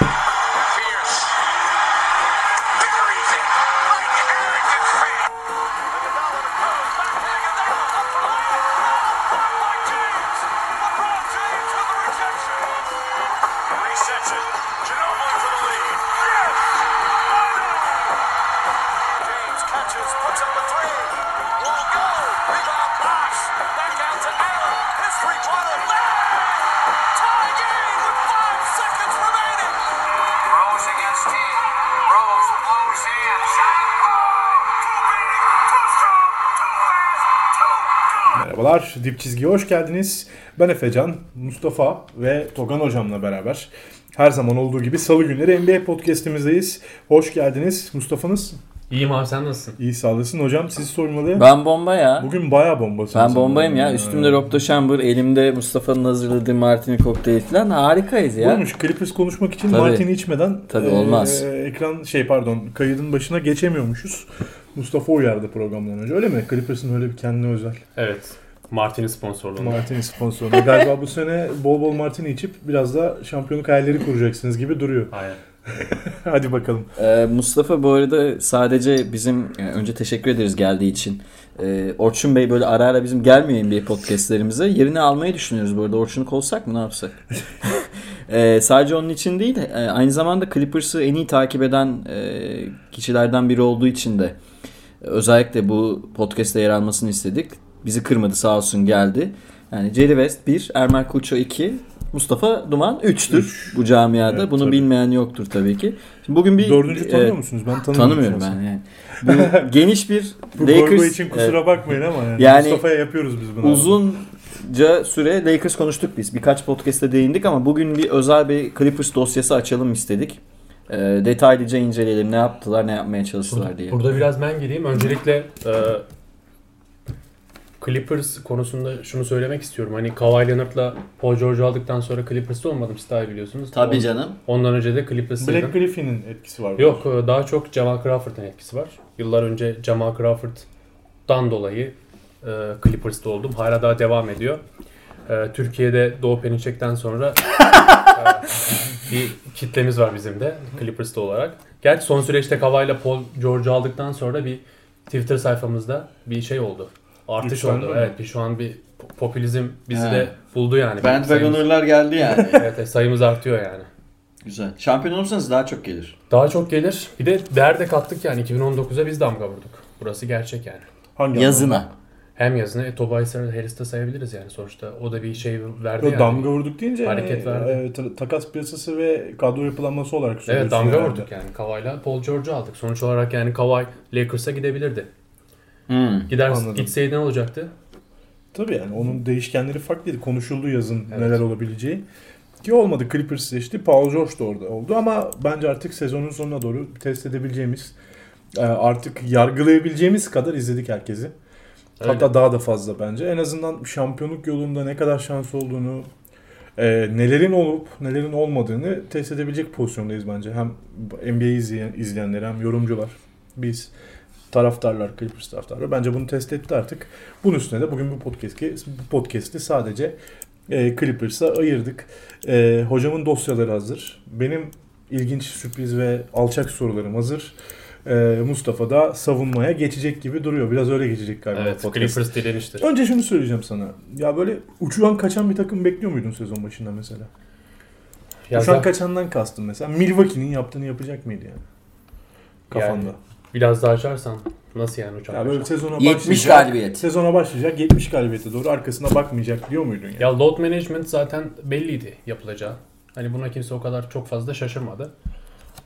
Bye. Merhabalar, Dip Çizgi'ye hoş geldiniz. Ben Efecan, Mustafa ve Togan hocamla beraber her zaman olduğu gibi salı günleri NBA podcast'imizdeyiz. Hoş geldiniz. Mustafa'nız İyiyim abi sen nasılsın? iyi sağlasın. Hocam siz sormalı. Ben bomba ya. Bugün bayağı bombasın. Ben bombayım ya. Üstümde Rob Chamber, elimde Mustafa'nın hazırladığı Martini kokteyli falan. Harikayız ya. Olmuş Clippers konuşmak için Tabii. Martini içmeden Tabii, e, olmaz. ekran şey pardon kaydın başına geçemiyormuşuz. Mustafa uyardı programdan önce. Öyle mi? Clippers'ın öyle bir kendine özel. Evet. Martini sponsorluğunda. Martini sponsoru. Galiba bu sene bol bol Martini içip biraz da şampiyonluk hayalleri kuracaksınız gibi duruyor. Aynen. Hadi bakalım. Ee, Mustafa bu arada sadece bizim yani önce teşekkür ederiz geldiği için. Ee, Orçun Bey böyle ara ara bizim gelmiyor NBA podcastlerimize. Yerini almayı düşünüyoruz bu arada. Orçun'u kovsak mı ne yapsak? Ee, sadece onun için değil e, aynı zamanda Clippers'ı en iyi takip eden e, kişilerden biri olduğu için de özellikle bu podcast'te yer almasını istedik. Bizi kırmadı sağ olsun geldi. Yani Jerry West 1, Ermer Kuço 2, Mustafa Duman 3'tür bu camiada. Evet, Bunu tabii. bilmeyen yoktur tabii ki. Şimdi bugün bir Dördüncü tanıyor e, musunuz? Ben tanımıyorum. Tanımıyorum ben yani. Bu geniş bir Bu Lakers için kusura bakmayın ama yani, Yani Mustafa'ya yapıyoruz biz bunu. uzunca süre Lakers konuştuk biz. Birkaç podcast'te değindik ama bugün bir özel bir Clippers dosyası açalım istedik. E, detaylıca inceleyelim ne yaptılar ne yapmaya çalıştılar diye. Burada biraz ben gireyim. Öncelikle e, Clippers konusunda şunu söylemek istiyorum. Hani Kawhi Leonard'la Paul George'u aldıktan sonra Clippers'ta olmadım. Siz daha iyi biliyorsunuz. Tabii On- canım. Ondan önce de Black Clippers'taydım. Griffin'in etkisi var. Yok e, daha çok Jamal Crawford'ın etkisi var. Yıllar önce Jamal Crawford'dan dolayı e, Clippers'ta oldum. Hala daha devam ediyor. E, Türkiye'de Doğu Perinçek'ten sonra e, bir kitlemiz var bizim de Clippers'ta olarak. Gerçi son süreçte Kawhi'la Paul George'u aldıktan sonra bir Twitter sayfamızda bir şey oldu. Artış oldu. mi? Evet bir şu an bir po- popülizm bizi He. de buldu yani. Bandwagoner'lar geldi yani. evet, evet, sayımız artıyor yani. Güzel. Şampiyon olursanız daha çok gelir. Daha çok gelir. Bir de değer de kattık yani 2019'a biz damga vurduk. Burası gerçek yani. Hangi Yazına. Hem yazını e, Tobias Harris'te sayabiliriz yani sonuçta. O da bir şey verdi Yok, yani. damga vurduk deyince Hareket yani, verdi. e, ta- takas piyasası ve kadro yapılanması olarak. Evet damga herhalde. vurduk yani. Kawhi'la Paul George'u aldık. Sonuç olarak yani Kawhi Lakers'a gidebilirdi. Hmm. Gider Anladım. gitseydi ne olacaktı? Tabii yani onun değişkenleri farklıydı. Konuşuldu yazın Evet. neler olabileceği. Ki olmadı Clippers seçti. Paul George da orada oldu ama bence artık sezonun sonuna doğru test edebileceğimiz e, artık yargılayabileceğimiz kadar izledik herkesi. Öyle. Hatta daha da fazla bence. En azından şampiyonluk yolunda ne kadar şans olduğunu, e, nelerin olup nelerin olmadığını test edebilecek pozisyondayız bence. Hem NBA izleyen, izleyenler hem yorumcular. Biz taraftarlar, Clippers taraftarları. Bence bunu test etti artık. Bunun üstüne de bugün bu podcast'i, bu podcast'i sadece e, Clippers'a ayırdık. E, hocamın dosyaları hazır. Benim ilginç, sürpriz ve alçak sorularım hazır. E, Mustafa da savunmaya geçecek gibi duruyor. Biraz öyle geçecek galiba Evet podcast. Clippers direniştir. Önce şunu söyleyeceğim sana. Ya böyle uçuran kaçan bir takım bekliyor muydun sezon başında mesela? Ya uçuran zaten kaçandan kastım mesela. Milwaukee'nin yaptığını yapacak mıydı yani? Kafanda. Yani biraz daha açarsan nasıl yani uçak ya böyle sezona 70 başlayacak. galibiyet. Sezona başlayacak 70 galibiyete doğru arkasına bakmayacak diyor muydun yani? Ya load management zaten belliydi yapılacağı. Hani buna kimse o kadar çok fazla şaşırmadı.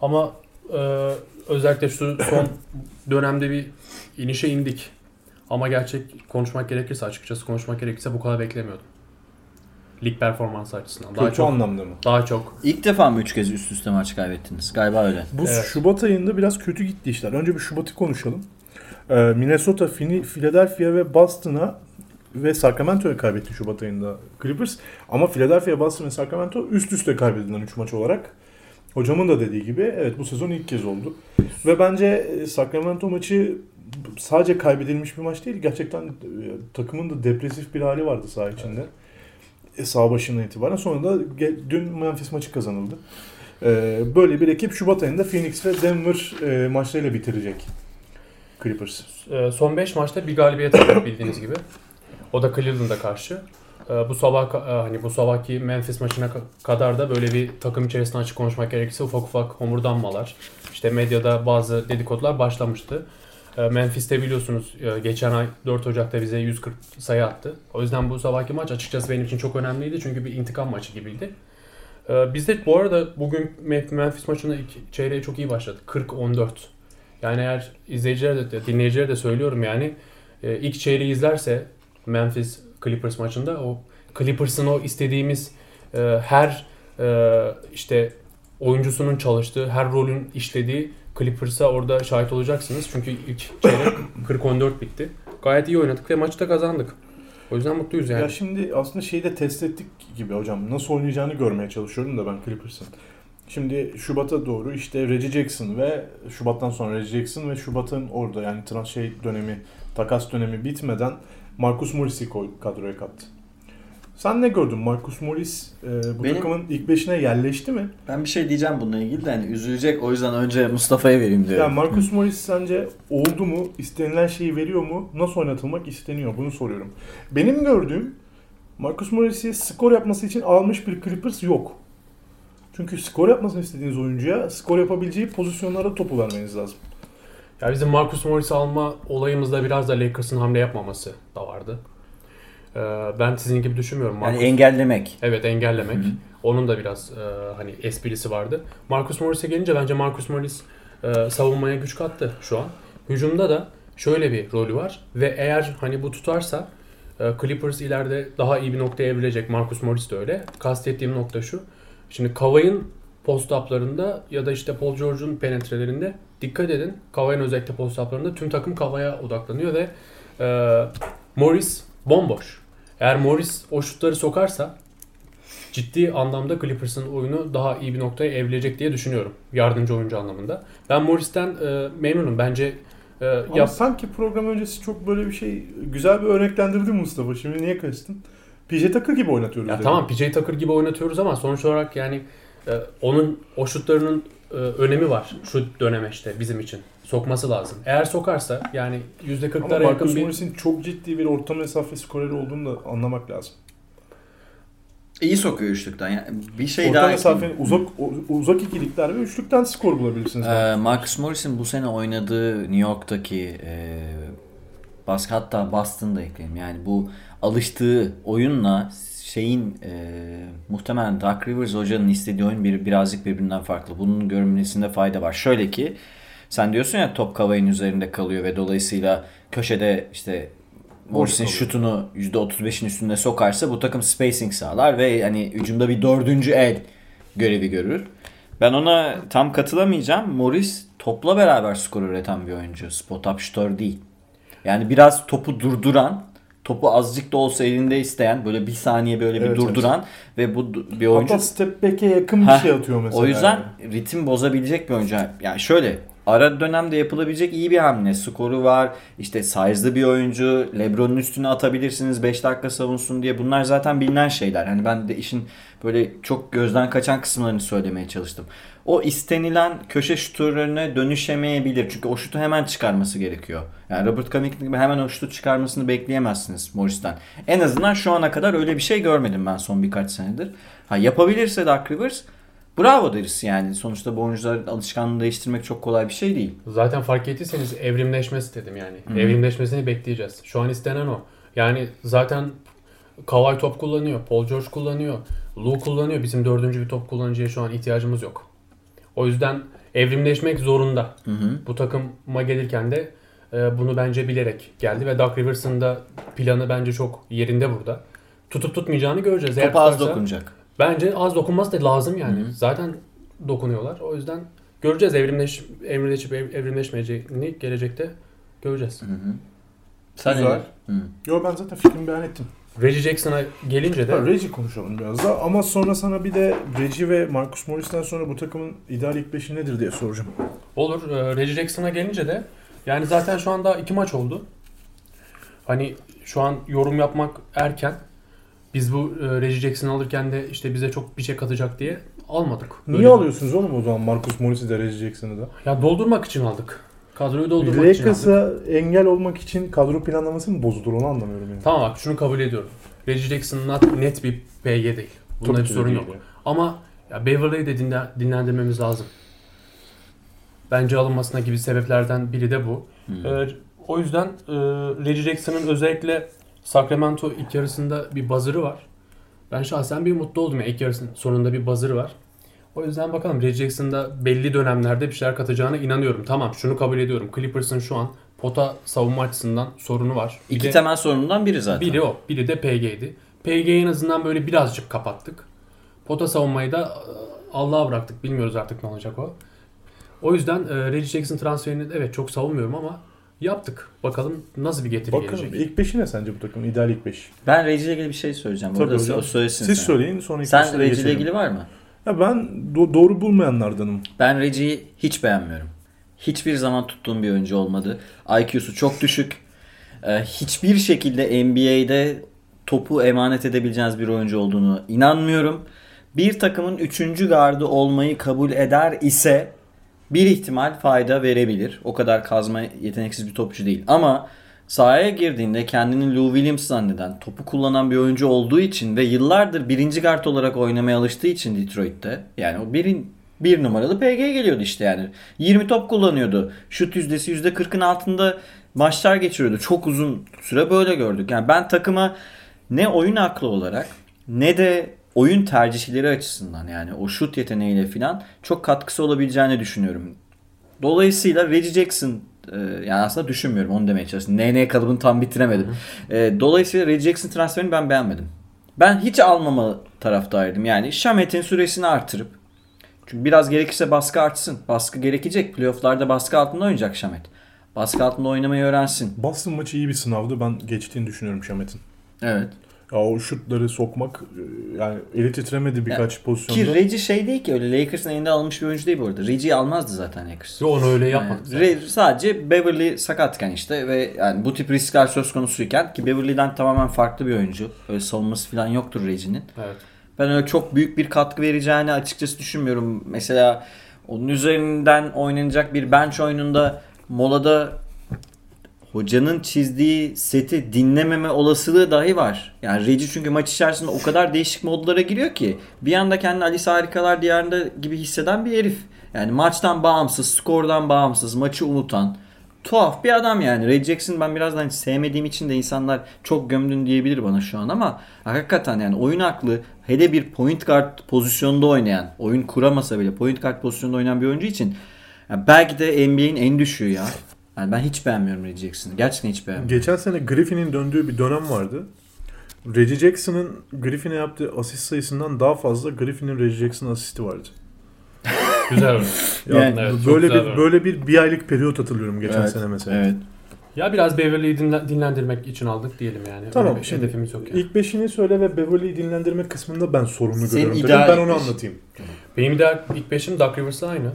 Ama e, özellikle şu son dönemde bir inişe indik. Ama gerçek konuşmak gerekirse açıkçası konuşmak gerekirse bu kadar beklemiyordum. Lig performansı açısından. Daha Kötü çok anlamda mı? daha çok İlk defa mı 3 kez üst üste maç kaybettiniz? Galiba öyle. Bu Evet. Şubat ayında biraz kötü gitti işler. Önce bir Şubat'ı konuşalım. Ee, Minnesota, Fini- Philadelphia ve Boston'a ve Sacramento'ya kaybetti Şubat ayında Clippers. Ama Philadelphia, Boston ve Sacramento üst üste kaybedilen 3 maç olarak. Hocamın da dediği gibi evet bu sezon ilk kez oldu. Ve bence e, Sacramento maçı sadece kaybedilmiş bir maç değil. Gerçekten e, takımın da depresif bir hali vardı saha içinde. E, sağ başından itibaren. Sonra da dün Memphis maçı kazanıldı. Ee, böyle bir ekip Şubat ayında Phoenix ve Denver e, maçlarıyla bitirecek Clippers. Ee, son 5 maçta bir galibiyet aldık bildiğiniz gibi. O da Cleveland'a karşı. Ee, bu sabah e, hani bu sabahki Memphis maçına ka- kadar da böyle bir takım içerisinde açık konuşmak gerekirse ufak ufak homurdanmalar. İşte medyada bazı dedikodular başlamıştı. Ee, Memphis'te biliyorsunuz e, geçen ay 4 Ocak'ta bize 140 sayı attı. O yüzden bu sabahki maç açıkçası benim için çok önemliydi çünkü bir intikam maçı gibiydi. Ee, Biz de bu arada bugün Me- Memphis maçında ilk çeyreğe çok iyi başladık. 40-14. Yani eğer izleyicilere de dinleyicilere de söylüyorum yani e, ilk çeyreği izlerse Memphis Clippers maçında o Clippers'ın o istediğimiz e, her e, işte oyuncusunun çalıştığı, her rolün işlediği Clippers'a orada şahit olacaksınız. Çünkü ilk çeyrek 40-14 bitti. Gayet iyi oynadık ve maçı da kazandık. O yüzden mutluyuz yani. Ya şimdi aslında şeyi de test ettik gibi hocam. Nasıl oynayacağını görmeye çalışıyorum da ben Clippers'ın. Şimdi Şubat'a doğru işte Reggie Jackson ve Şubat'tan sonra Reggie Jackson ve Şubat'ın orada yani trans şey dönemi, takas dönemi bitmeden Marcus Morris'i kadroya kattı. Sen ne gördün? Marcus Morris e, bu Benim- takımın ilk beşine yerleşti mi? Ben bir şey diyeceğim bununla ilgili de hani üzülecek o yüzden önce Mustafa'ya vereyim diyorum. Yani Marcus Morris sence oldu mu? İstenilen şeyi veriyor mu? Nasıl oynatılmak isteniyor? Bunu soruyorum. Benim gördüğüm Marcus Morris'i skor yapması için almış bir Clippers yok. Çünkü skor yapmasını istediğiniz oyuncuya skor yapabileceği pozisyonlara topu vermeniz lazım. Ya bizim Marcus Morris'i alma olayımızda biraz da Lakers'ın hamle yapmaması da vardı. Ee, ben sizin gibi düşünmüyorum. Yani Marcus- engellemek. Evet engellemek. Onun da biraz e, hani esprisi vardı. Marcus Morris'e gelince bence Marcus Morris e, savunmaya güç kattı şu an. Hücumda da şöyle bir rolü var ve eğer hani bu tutarsa e, Clippers ileride daha iyi bir noktaya evrilecek. Marcus Morris de öyle. Kastettiğim nokta şu. Şimdi Kawhi'nin post-up'larında ya da işte Paul George'un penetrelerinde dikkat edin. Kawhi'nin özellikle post-up'larında tüm takım Kawhi'ye odaklanıyor ve e, Morris bomboş. Eğer Morris o şutları sokarsa ciddi anlamda Clippers'ın oyunu daha iyi bir noktaya evrilecek diye düşünüyorum. Yardımcı oyuncu anlamında. Ben Morris'ten e, memnunum. Bence e, Ama yap, sanki program öncesi çok böyle bir şey güzel bir örneklendirdin Mustafa. Şimdi niye kaçtın? PJ Tucker gibi oynatıyoruz. ya tamam PJ Tucker gibi oynatıyoruz ama sonuç olarak yani e, onun o şutlarının e, önemi var şu dönemeçte bizim için. Sokması lazım. Eğer sokarsa yani Ama %40'lara yakın Marcus bir Morris'in çok ciddi bir orta mesafe skoreri olduğunu da anlamak lazım. İyi sokuyor üçlükten. Yani bir şey orta daha mesafenin ekleyeyim. uzak uzak ikilikler ve üçlükten skor bulabilirsiniz. Ee, Marcus Morris'in bu sene oynadığı New York'taki e, bas hatta Boston'da ekleyeyim. Yani bu alıştığı oyunla şeyin e, muhtemelen Doug Rivers hocanın istediği oyun bir, birazcık birbirinden farklı. Bunun görülmesinde fayda var. Şöyle ki sen diyorsun ya top Kavai'nin üzerinde kalıyor ve dolayısıyla köşede işte Morris'in şutunu %35'in üstünde sokarsa bu takım spacing sağlar ve hani hücumda bir dördüncü el görevi görür. Ben ona tam katılamayacağım. Morris topla beraber skor üreten bir oyuncu. Spot up şutör değil. Yani biraz topu durduran, topu azıcık da olsa elinde isteyen, böyle bir saniye böyle bir Evet, durduran ve bu bir oyuncu Hatta step back'e yakın bir Heh, şey atıyor mesela. o yüzden yani. ritim bozabilecek bir oyuncu. Yani şöyle ara dönemde yapılabilecek iyi bir hamle. Skoru var. işte size'lı bir oyuncu. Lebron'un üstüne atabilirsiniz 5 dakika savunsun diye. Bunlar zaten bilinen şeyler. Hani ben de işin böyle çok gözden kaçan kısımlarını söylemeye çalıştım. O istenilen köşe şutörlerine dönüşemeyebilir. Çünkü o şutu hemen çıkarması gerekiyor. Yani Robert Covington gibi hemen o şutu çıkarmasını bekleyemezsiniz Morris'ten. En azından şu ana kadar öyle bir şey görmedim ben son birkaç senedir. Ha yapabilirse Doug Rivers Bravo deriz yani. Sonuçta bu oyuncuların alışkanlığını değiştirmek çok kolay bir şey değil. Zaten fark ettiyseniz evrimleşmesi dedim yani. Evrimleşmesini bekleyeceğiz. Şu an istenen o. Yani zaten Kawhi top kullanıyor. Paul George kullanıyor. Lou kullanıyor. Bizim dördüncü bir top kullanıcıya şu an ihtiyacımız yok. O yüzden evrimleşmek zorunda. Bu takıma gelirken de e, bunu bence bilerek geldi ve Doug Rivers'ın da planı bence çok yerinde burada. Tutup tutmayacağını göreceğiz. Topa az tutarsa- dokunacak. Bence az dokunması da lazım yani. Zaten dokunuyorlar. O yüzden göreceğiz evrimleş evrimleşip ev- evrimleşmeyeceğini gelecekte göreceğiz. Sen Güzel. Hı. Yo ben zaten fikrimi beyan ettim. Reggie Jackson'a gelince de Ha, Reggie konuşalım biraz da ama sonra sana bir de Reggie ve Marcus Morris'ten sonra bu takımın ideal ilk beşi nedir diye soracağım. olur. Ee, Reggie Jackson'a gelince de yani zaten şu anda iki maç oldu. Hani şu an yorum yapmak erken. Biz bu e, Reggie Jackson'ı alırken de işte bize çok bir şey katacak diye almadık. Niye Böyle- alıyorsunuz oğlum o zaman Marcus Morris'i de Reggie Jackson'ı da? Ya doldurmak için aldık. Kadroyu doldurmak için aldık. Lakers'a engel olmak için kadro planlaması mı bozulur onu anlamıyorum yani. Tamam bak şunu kabul ediyorum. Reggie Jackson net- net bir PG değil. Bunda Tabii bir ki de sorun değil yok. ya. Ama ya Beverly'i de dinle, dinlendirmemiz lazım. Bence alınmasına gibi sebeplerden biri de bu. Hmm. Ee, o yüzden e, Reggie Jackson'ın özellikle Sacramento ilk yarısında bir buzzer'ı var. Ben şahsen bir mutlu oldum. ya. İlk yarısının sonunda bir buzzer'ı var. O yüzden bakalım Reggie Jackson'da belli dönemlerde bir şeyler katacağına inanıyorum. Tamam şunu kabul ediyorum. Clippers'ın şu an pota savunma açısından sorunu var. Bir İki de- temel sorunundan biri zaten. biri o. Biri de PG'ydi. PG'yi en azından böyle birazcık kapattık. Pota savunmayı da e, Allah'a bıraktık. Bilmiyoruz artık ne olacak o. O yüzden e, Reggie Jackson transferini evet çok savunmuyorum ama yaptık. Bakalım nasıl bir getiri Bakalım gelecek. ilk beşi ne sence bu takımın? İdeal ilk beş. Ben Reggie ile ilgili bir şey söyleyeceğim. Tabii Orada hocam. o söylesin Siz sen. söyleyin sonra ilk Sen Reggie ile ilgili var mı? Ya ben do- doğru bulmayanlardanım. Ben Reggie'yi hiç beğenmiyorum. Hiçbir zaman tuttuğum bir oyuncu olmadı. IQ'su çok düşük. Ee, hiçbir şekilde NBA'de topu emanet edebileceğiniz bir oyuncu olduğunu inanmıyorum. Bir takımın üçüncü gardı olmayı kabul eder ise bir ihtimal fayda verebilir. O kadar kazma yeteneksiz bir topçu değil. Ama sahaya girdiğinde kendini Lou Williams zanneden, topu kullanan bir oyuncu olduğu için ve yıllardır birinci guard olarak oynamaya alıştığı için Detroit'te yani o birin, bir numaralı PG geliyordu işte yani. 20 top kullanıyordu. Şut yüzdesi %40'ın altında maçlar geçiriyordu. Çok uzun süre böyle gördük. Yani ben takıma ne oyun aklı olarak ne de oyun tercihleri açısından yani o şut yeteneğiyle falan çok katkısı olabileceğini düşünüyorum. Dolayısıyla Reggie Jackson e, yani aslında düşünmüyorum onu demeye çalıştım. NN kalıbını tam bitiremedim. E, dolayısıyla Reggie Jackson transferini ben beğenmedim. Ben hiç almama taraftaydım. Yani Şamet'in süresini artırıp çünkü biraz gerekirse baskı artsın. Baskı gerekecek. Playoff'larda baskı altında oynayacak Şamet. Baskı altında oynamayı öğrensin. Boston maçı iyi bir sınavdı. Ben geçtiğini düşünüyorum Şamet'in. Evet. Ya o şutları sokmak e, yani eli titremedi birkaç pozisyonda. Ki Reggie şey değil ki öyle Lakers'ın elinde alınmış bir oyuncu değil bu arada. Reggie'yi almazdı zaten Lakers. Yo, onu öyle Yani zaten. Re- sadece Beverly sakatken işte ve yani bu tip riskler söz konusuyken ki Beverly'den tamamen farklı bir oyuncu. Öyle savunması falan yoktur Reggie'nin. Evet. Ben öyle çok büyük bir katkı vereceğini açıkçası düşünmüyorum. Mesela onun üzerinden oynanacak bir bench oyununda molada hocanın çizdiği seti dinlememe olasılığı dahi var. Yani Reggie çünkü maç içerisinde o kadar değişik modlara giriyor ki bir anda kendini Alice Harikalar Diyarında gibi hisseden bir herif. Yani maçtan bağımsız, skordan bağımsız, maçı unutan tuhaf bir adam yani. Ray Jackson ben birazdan sevmediğim için de insanlar çok gömdün diyebilir bana şu an ama hakikaten yani oyun aklı hele bir point guard pozisyonda oynayan, oyun kuramasa bile point guard pozisyonda oynayan bir oyuncu için ya belki de NBA'in en düşüğü ya. Yani ben hiç beğenmiyorum Ray Jackson'ı. Gerçekten hiç beğenmiyorum. Geçen sene Griffin'in döndüğü bir dönem vardı. Reggie Jackson'ın Griffin'e yaptığı asist sayısından daha fazla Griffin'in Reggie Jackson asisti vardı. Güzel oldu. Ya Yani evet, böyle güzel bir bir- böyle bir bir aylık periyot hatırlıyorum geçen Evet, sene mesela. Evet. Ya biraz Beverly'yi dinle- dinlendirmek için aldık diyelim yani. Tamam, Öyle bir şimdi hedefimiz yok yani. İlk beşini söyle ve Beverly'yi dinlendirme kısmında ben sorunu Senin görüyorum. ideal Dedim, ben onu anlatayım. Benim de ilk beşim Doug Rivers'la aynı.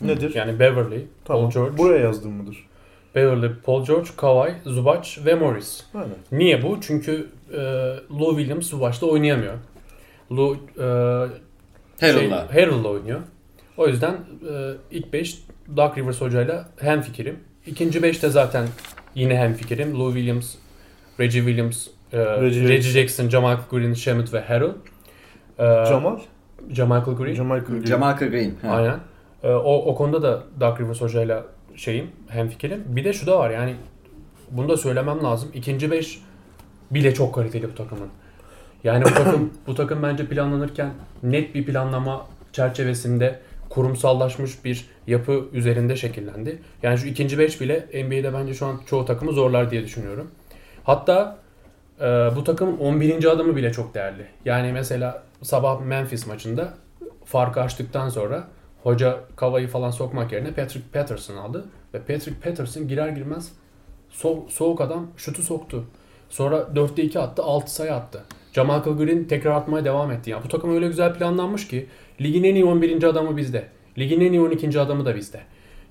Nedir? Yani Beverly, tamam. Paul George, Buraya yazdığım mıdır? Beverly, Paul George, Kawhi, Zubac ve Morris. Aynen. Niye bu? Çünkü e, Lou Williams Zubac'ta oynayamıyor. Lou e, Harrell'la. Şey, Harrell'la oynuyor. O yüzden e, ilk 5 Doug Rivers hocayla hem fikirim. İkinci 5'te zaten yine hem fikirim. Lou Williams, Reggie Williams, e, Reggie Reggie, Jackson, Jamal Green, Shamet ve Harrell. E, Jamal? Jamal Green. Jamal Green. Jamalca Green. Ha. Aynen. E, o, o konuda da Doug Rivers hocayla şeyim, hem fikirim. Bir de şu da var yani bunu da söylemem lazım. İkinci 5 bile çok kaliteli bu takımın. Yani bu takım bu takım bence planlanırken net bir planlama çerçevesinde kurumsallaşmış bir yapı üzerinde şekillendi. Yani şu ikinci 5 bile NBA'de bence şu an çoğu takımı zorlar diye düşünüyorum. Hatta e, bu takımın 11. adamı bile çok değerli. Yani mesela sabah Memphis maçında farkı açtıktan sonra hoca Kava'yı falan sokmak yerine Patrick Patterson aldı. Ve Patrick Patterson girer girmez so- soğuk adam şutu soktu. Sonra 4'te 2 attı, 6 sayı attı. Jamal Green tekrar atmaya devam etti. Yani bu takım öyle güzel planlanmış ki ligin en iyi 11. adamı bizde. Ligin en iyi 12. adamı da bizde.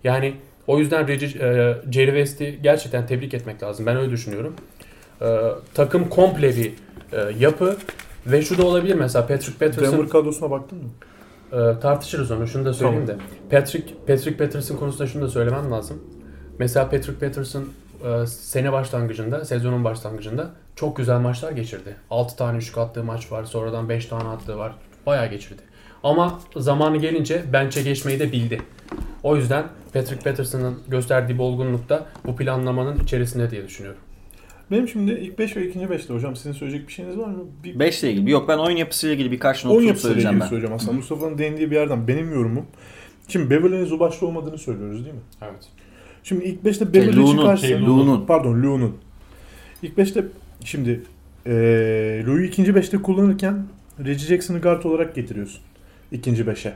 Yani o yüzden Reggie, e, Jerry West'i gerçekten tebrik etmek lazım. Ben öyle düşünüyorum. E, takım komple bir e, yapı ve şu da olabilir mesela Patrick Patterson Denver kadrosuna baktın mı? Ee, tartışırız onu. Şunu da söyleyeyim de. Patrick Patrick Patterson konusunda şunu da söylemem lazım. Mesela Patrick Patterson e, sene başlangıcında, sezonun başlangıcında çok güzel maçlar geçirdi. 6 tane üçlük attığı maç var. Sonradan 5 tane attığı var. Bayağı geçirdi. Ama zamanı gelince bench'e geçmeyi de bildi. O yüzden Patrick Patterson'ın gösterdiği olgunlukta bu planlamanın içerisinde diye düşünüyorum. Benim şimdi ilk 5 ve ikinci 5'te hocam sizin söyleyecek bir şeyiniz var mı? Bir 5 ile ilgili. Yok ben oyun yapısıyla ilgili birkaç not oyun tutup yapısıyla söyleyeceğim ilgili ben. söyleyeceğim aslında. Mustafa'nın değindiği bir yerden benim yorumum. Şimdi Beverly'nin Zubaş'ta olmadığını söylüyoruz değil mi? Evet. Şimdi ilk 5'te Beverly Lu'nun, çıkarsa... şey, Lu'nun. Pardon Lu'nun. İlk 5'te şimdi eee Lu'yu ikinci 5'te kullanırken Reggie Jackson'ı guard olarak getiriyorsun. İkinci 5'e.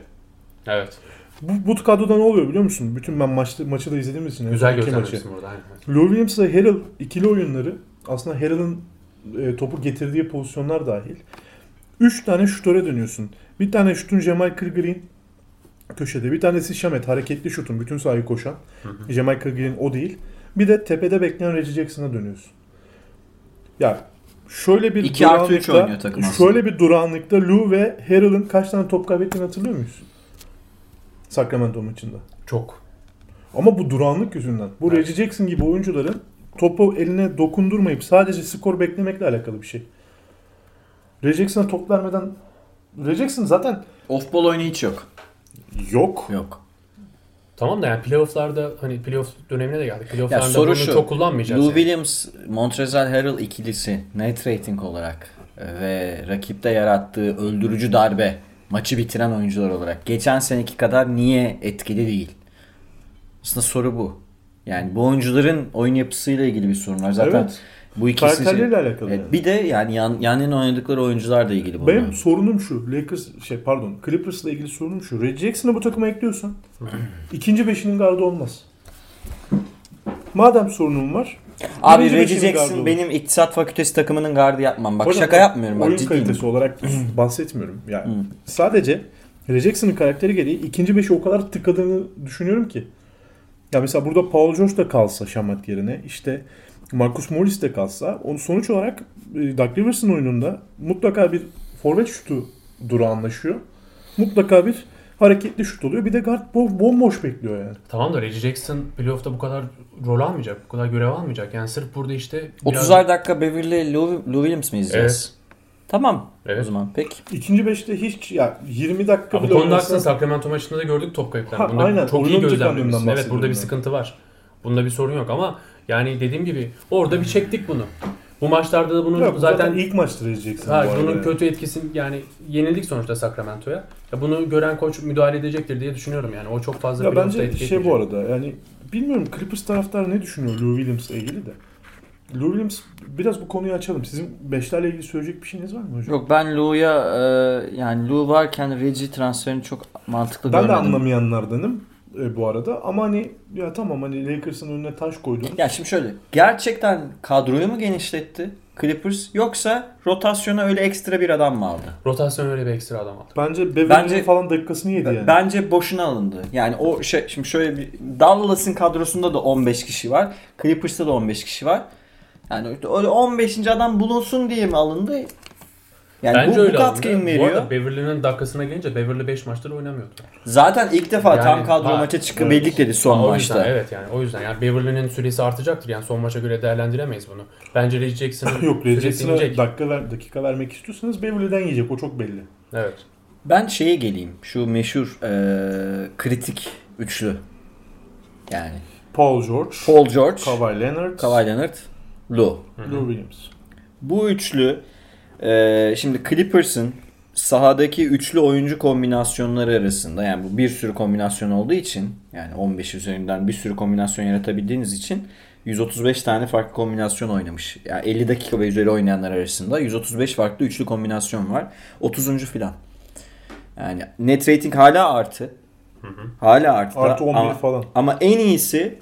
Evet. Bu, bu kadroda ne oluyor biliyor musun? Bütün ben maçta, maçı da izlediğim için. Güzel göstermişsin burada. Aynen. Lou Williams'la Harrell ikili oyunları aslında Harrell'ın e, topu getirdiği pozisyonlar dahil. 3 tane şutöre dönüyorsun. Bir tane şutun Jamichael Green köşede. Bir tanesi Şamet hareketli şutun bütün sahayı koşan. Jamichael Green o değil. Bir de tepede bekleyen Reggie Jackson'a dönüyorsun. Ya şöyle bir İki artı üç durağanlıkta- oynuyor takım aslında. Şöyle bir durağanlıkta Lou ve Harrell'ın kaç tane top kaybettiğini hatırlıyor muyuz? Sacramento maçında. Çok. Ama bu durağanlık yüzünden. Bu Evet. Reggie Jackson gibi oyuncuların topu eline dokundurmayıp sadece skor beklemekle alakalı bir şey. Reggie Jackson'a top vermeden Reggie Jackson zaten Off-ball oyunu hiç yok. yok. Yok. Tamam da yani playoff'larda hani playoff dönemine de geldik. Ya Playoff'larda soru bunu şu. çok kullanmayacağız. Lou yani. Williams, Montrezl Harrell ikilisi net rating olarak e, ve rakipte yarattığı öldürücü darbe maçı bitiren oyuncular olarak geçen seneki kadar niye etkili değil? Aslında soru bu. Yani bu oyuncuların oyun yapısıyla ilgili bir sorun var. Zaten Evet. bu ikisi Karakterleriyle alakalı. Evet, yani. bir de yani yan, yanın oynadıkları oyuncularla ilgili bu. Benim sorunum şu. Lakers şey pardon Clippers'la ilgili sorunum şu. Reggie Jackson'ı bu takıma ekliyorsan ikinci beşinin gardı olmaz. Madem sorunum var. Abi birinci Reggie gardı Jackson olur. benim iktisat fakültesi takımının gardı yapmam. Bak Hocam, şaka yapmıyorum bak Oyun ciddiyim. kalitesi olarak bahsetmiyorum. Yani sadece Reggie Jackson'ın karakteri gereği ikinci beşi o kadar tıkadığını düşünüyorum ki. Ya mesela burada Paul George da kalsa Şamat yerine işte Marcus Morris de kalsa onu sonuç olarak e, Doug Rivers'ın oyununda mutlaka bir forvet şutu durağanlaşıyor. Mutlaka bir hareketli şut oluyor. Bir de guard bo- bomboş bekliyor yani. Tamam da Reggie Jackson playoff'ta bu kadar rol almayacak. Bu kadar görev almayacak. Yani sırf burada işte biraz- 30'ar dakika Beverly Lou, Lou Williams mi izleyeceğiz? Tamam. Evet. O zaman peki. İkinci beşte hiç ya 20 dakika Ama bile konuda oynasa- haklısın. Sacramento maçında da gördük top kayıplarını. Bunda aynen. çok iyi gözlemlemişsin. Evet burada bir bahsediyorum sıkıntı var. Bunda bir sorun yok ama yani dediğim gibi orada bir çektik bunu. Bu maçlarda da bunu Yok, zaten, zaten ilk maçtır Reggie Jackson Ha, bu bunun kötü etkisi yani yenildik sonuçta Sacramento'ya. Ya bunu gören koç müdahale edecektir diye düşünüyorum yani. O çok fazla Ya bence etki şey bu arada yani bilmiyorum Clippers taraftarı ne düşünüyor Lou Williams'la ilgili de. Lou Williams biraz bu konuyu açalım. Sizin beşlerle ilgili söyleyecek bir şeyiniz var mı hocam? Yok ben Lou'ya e, yani Lou varken Reggie transferini çok mantıklı ben de görmedim. anlamayanlardanım e, bu arada ama hani ya tamam hani Lakers'ın önüne taş koydun. Ya şimdi şöyle. Gerçekten kadroyu mu genişletti Clippers yoksa rotasyona öyle ekstra bir adam mı aldı? Rotasyon öyle bir ekstra adam aldı. Bence Beverly'nin Bence- falan dakikasını yedi yani. Bence boşuna alındı. Yani o şey şimdi şöyle bir Dallas'ın kadrosunda da 15 kişi var. Clippers'ta da 15 kişi var. Yani öyle 15. adam bulunsun diye mi alındı? Yani Bence bu, öyle bu katkıyı alındı. mı Bu veriyor? arada Beverly'nin dakikasına gelince Beverly 5 maçtır oynamıyordu. Zaten ilk defa Yani- tam kadro Ha, maça çıkabildik dedi son o maçta. yüzden evet yani o yüzden yani Beverly'nin süresi artacaktır yani son maça göre değerlendiremeyiz bunu. Bence Reggie Jackson'ın Yok Reggie süresi inecek. dakika, ver, dakika vermek istiyorsanız Beverly'den yiyecek o çok belli. Evet. Ben şeye geleyim. Şu meşhur eee, kritik üçlü. Yani Paul George, Paul George, Kawhi Leonard, Kawhi Leonard, Lou. Lou Williams. Bu üçlü eee, şimdi Clippers'ın sahadaki üçlü oyuncu kombinasyonları arasında yani bu bir sürü kombinasyon olduğu için yani 15 üzerinden bir sürü kombinasyon yaratabildiğiniz için 135 tane farklı kombinasyon oynamış. Yani 50 dakika ve üzeri oynayanlar arasında 135 farklı üçlü kombinasyon var. 30. filan. Yani net rating hala artı. Hala artı. Artı 11 ama, falan. ama en iyisi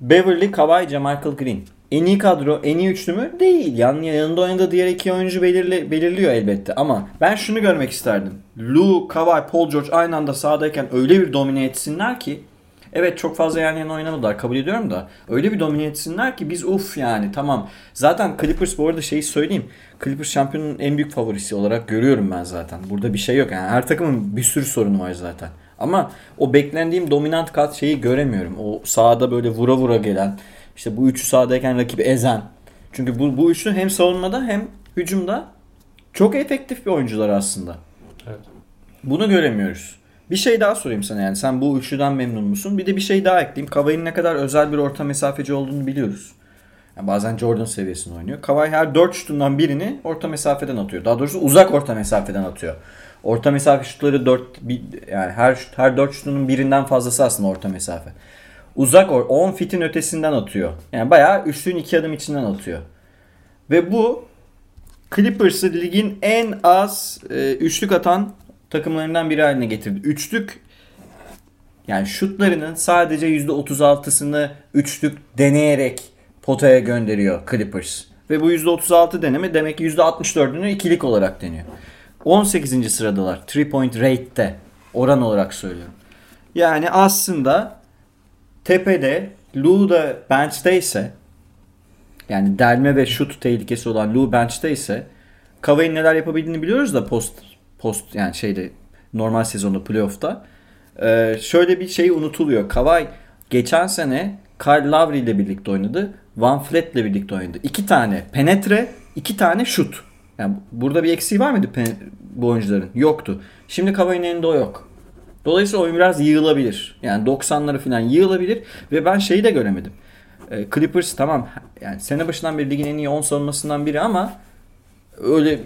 Beverly, Kawhi, Michael Green. En iyi kadro, en iyi üçlü mü? Değil. Yan, yanında oynadığı diğer iki oyuncu belirli, belirliyor elbette. Ama ben şunu görmek isterdim. Lou, Kawhi, Paul George aynı anda sahadayken öyle bir domine etsinler ki Evet çok fazla yan yana oynamadılar kabul ediyorum da. Öyle bir domine etsinler ki biz uf yani tamam. Zaten Clippers bu arada şeyi söyleyeyim. Clippers şampiyonun en büyük favorisi olarak görüyorum ben zaten. Burada bir şey yok. Yani her takımın bir sürü sorunu var zaten. Ama o beklendiğim dominant kat şeyi göremiyorum. O sahada böyle vura vura gelen işte bu üçü sahadayken rakibi ezen. Çünkü bu, bu üçlü hem savunmada hem hücumda çok efektif bir oyuncular aslında. Evet. Bunu göremiyoruz. Bir şey daha sorayım sana yani sen bu üçlüden memnun musun? Bir de bir şey daha ekleyeyim. Kavai'nin ne kadar özel bir orta mesafeci olduğunu biliyoruz. Yani bazen Jordan seviyesinde oynuyor. Kavai her 4 şutundan birini orta mesafeden atıyor. Daha doğrusu uzak orta mesafeden atıyor. Orta mesafe şutları 4 yani her her 4 şutunun birinden fazlası aslında orta mesafe. Uzak or- 10 fitin ötesinden atıyor. Yani bayağı üçlüğün 2 adım içinden atıyor. Ve bu Clippers'ı ligin en az e, üçlük atan takımlarından biri haline getirdi. Üçlük yani şutlarının sadece %36'sını üçlük deneyerek potaya gönderiyor Clippers. Ve bu %36 deneme demek ki %64'ünü ikilik olarak deniyor. 18. sıradalar 3 point rate'te oran olarak söylüyorum. Yani aslında tepede Lou da bench'teyse yani delme ve şut tehlikesi olan Lou bench'teyse Kavai'nin neler yapabildiğini biliyoruz da post post yani şeyde normal sezonda playoff'ta. Ee, şöyle bir şey unutuluyor. Kawhi geçen sene Kyle Lowry ile birlikte oynadı. Van Fleet ile birlikte oynadı. İki tane penetre, iki tane şut. Yani burada bir eksiği var mıydı bu oyuncuların? Yoktu. Şimdi Kawhi'nin elinde o yok. Dolayısıyla oyun biraz yığılabilir. Yani 90'ları falan yığılabilir ve ben şeyi de göremedim. Ee, Clippers tamam yani sene başından beri ligin en iyi 10 savunmasından biri ama öyle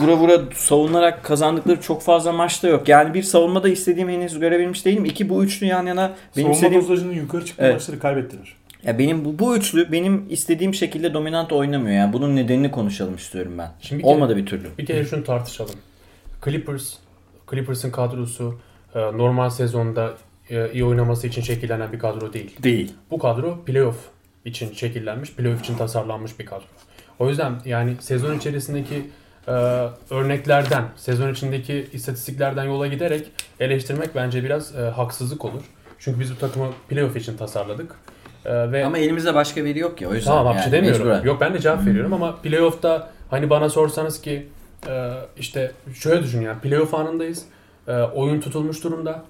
vura vura savunarak kazandıkları çok fazla maçta yok. Yani bir savunmada istediğim henüz görebilmiş değilim. İki bu üçlü yan yana benim Savunma istediğim dozajının yukarı çıktığı Evet. maçları kaybettiler. ya benim bu, bu üçlü benim istediğim şekilde dominant oynamıyor. Yani bunun nedenini konuşalım istiyorum ben. Şimdi bir kere- Olmadı bir türlü. Bir kere şunu tartışalım. Clippers, Clippers'ın kadrosu e, normal sezonda e, iyi oynaması için şekillenen bir kadro değil. Değil. Bu kadro playoff için şekillenmiş, playoff için tasarlanmış bir kadro. O yüzden yani sezon içerisindeki e, örneklerden, sezon içindeki istatistiklerden yola giderek eleştirmek bence biraz e, haksızlık olur. Çünkü biz bu takımı playoff için tasarladık. E, ve Ama elimizde başka veri yok ya o yüzden. Tamam yani şey demiyorum. mecburen. Yok ben de cevap veriyorum ama playoff'ta hani bana sorsanız ki e, işte şöyle düşün yani playoff anındayız. E, oyun tutulmuş durumda.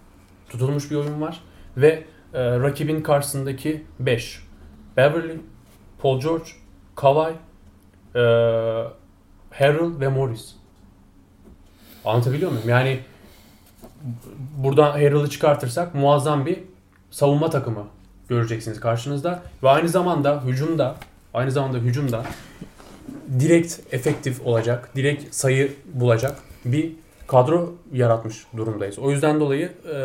Tutulmuş bir oyun var. Ve e, rakibin karşısındaki 5. Beverly, Paul George, Kawhi, e, Harrell ve Morris. Anlatabiliyor muyum? Yani buradan Harrell'ı çıkartırsak muazzam bir savunma takımı göreceksiniz karşınızda. Ve aynı zamanda hücumda aynı zamanda hücumda direkt efektif olacak, direkt sayı bulacak bir kadro yaratmış durumdayız. O yüzden dolayı e,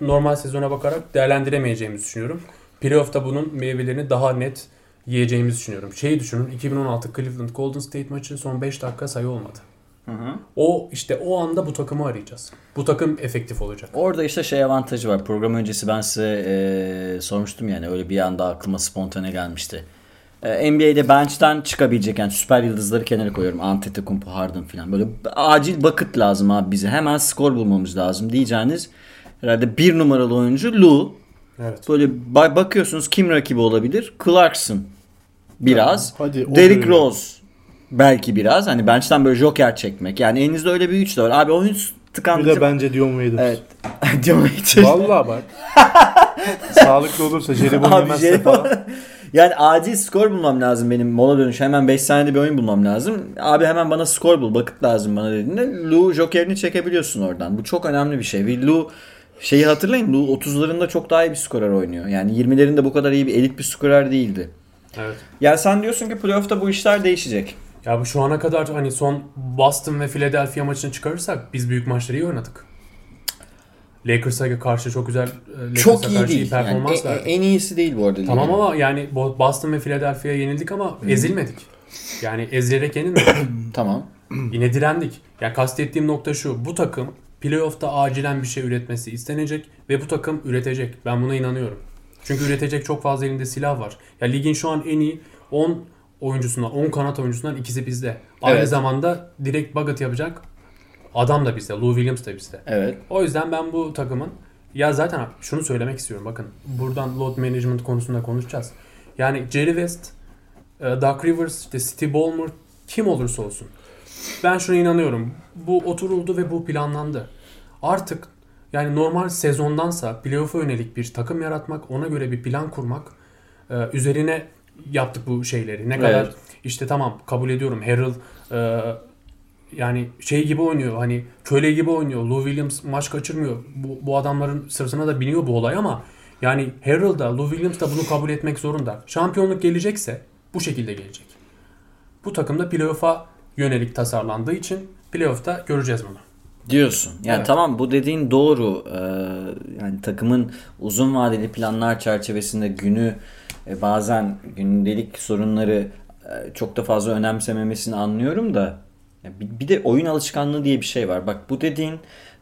normal sezona bakarak değerlendiremeyeceğimizi düşünüyorum. Playoff'ta bunun meyvelerini daha net yiyeceğimizi düşünüyorum. Şeyi düşünün 2016 Cleveland Golden State maçı son 5 dakika sayı olmadı. O işte o anda bu takımı arayacağız. Bu takım efektif olacak. Orada işte şey avantajı var. Program öncesi ben size e, sormuştum yani öyle bir anda aklıma spontane gelmişti. E, NBA'de bench'ten çıkabilecek yani süper yıldızları kenara koyuyorum. Antetokounmpo, Harden falan. Böyle acil vakit lazım abi bize. Hemen skor bulmamız lazım diyeceğiniz herhalde bir numaralı oyuncu Lou. Evet. Böyle ba- bakıyorsunuz kim rakibi olabilir? Clarkson biraz. Hadi o Derrick. Rose belki biraz. Hani bench'ten böyle joker çekmek. Yani elinizde öyle bir üç de var. Abi oyun Bir tıkandı. de bence Dion Waiters. Evet. Diyorum hiç- Vallahi bak. Sağlıklı olursa jelibon Abi yemezse falan. Yani acil skor bulmam lazım benim mola dönüş. Hemen 5 saniyede bir oyun bulmam lazım. Abi hemen bana skor bul. Vakit lazım bana dediğinde Lou jokerini çekebiliyorsun oradan. Bu çok önemli bir şey. Ve Lou şeyi hatırlayın. Lou 30'larında çok daha iyi bir skorer oynuyor. Yani 20'lerinde bu kadar iyi bir elit bir skorer değildi. Evet. Yani sen diyorsun ki playoff'ta bu işler değişecek. Ya bu şu ana kadar hani son Boston ve Philadelphia maçını çıkarırsak biz büyük maçları iyi oynadık. Lakers'a karşı çok güzel e, Lakers'a Çok iyi karşı değil. Yani performans en, verdik. en iyisi değil bu arada. Tamam ama yani Bo- Boston ve Philadelphia'ya yenildik ama ezilmedik. Yani ezilerek yenilmedik. Tamam. Yine direndik. Yani kastettiğim nokta şu. Bu takım playoff'ta acilen bir şey üretmesi istenecek ve bu takım üretecek. Ben buna inanıyorum. Çünkü üretecek çok fazla elinde silah var. Ya ligin şu an en iyi 10 oyuncusundan, 10 kanat oyuncusundan ikisi bizde. Aynı Evet. zamanda direkt bucket yapacak adam da bizde. Lou Williams da bizde. Evet. O yüzden ben bu takımın Ya zaten şunu söylemek istiyorum bakın. Buradan load management konusunda konuşacağız. Yani Jerry West, e, Doug Rivers, işte Steve Ballmer kim olursa olsun. Ben şuna inanıyorum. Bu oturuldu ve bu planlandı. Artık yani normal sezondansa playoff'a yönelik bir takım yaratmak, ona göre bir plan kurmak e, üzerine yaptık bu şeyleri. Ne kadar Evet. işte tamam kabul ediyorum Harrell e, yani şey gibi oynuyor hani köle gibi oynuyor. Lou Williams maç kaçırmıyor. Bu, bu adamların sırtına da biniyor bu olay ama yani Harrell da Lou Williams da bunu kabul etmek zorunda. Şampiyonluk gelecekse bu şekilde gelecek. Bu takımda playoff'a yönelik tasarlandığı için playoff'ta göreceğiz bunu. Diyorsun. Yani Evet. tamam bu dediğin doğru. Ee, yani takımın uzun vadeli planlar çerçevesinde günü e, bazen gündelik sorunları e, çok da fazla önemsememesini anlıyorum da bir, de oyun alışkanlığı diye bir şey var. Bak bu dediğin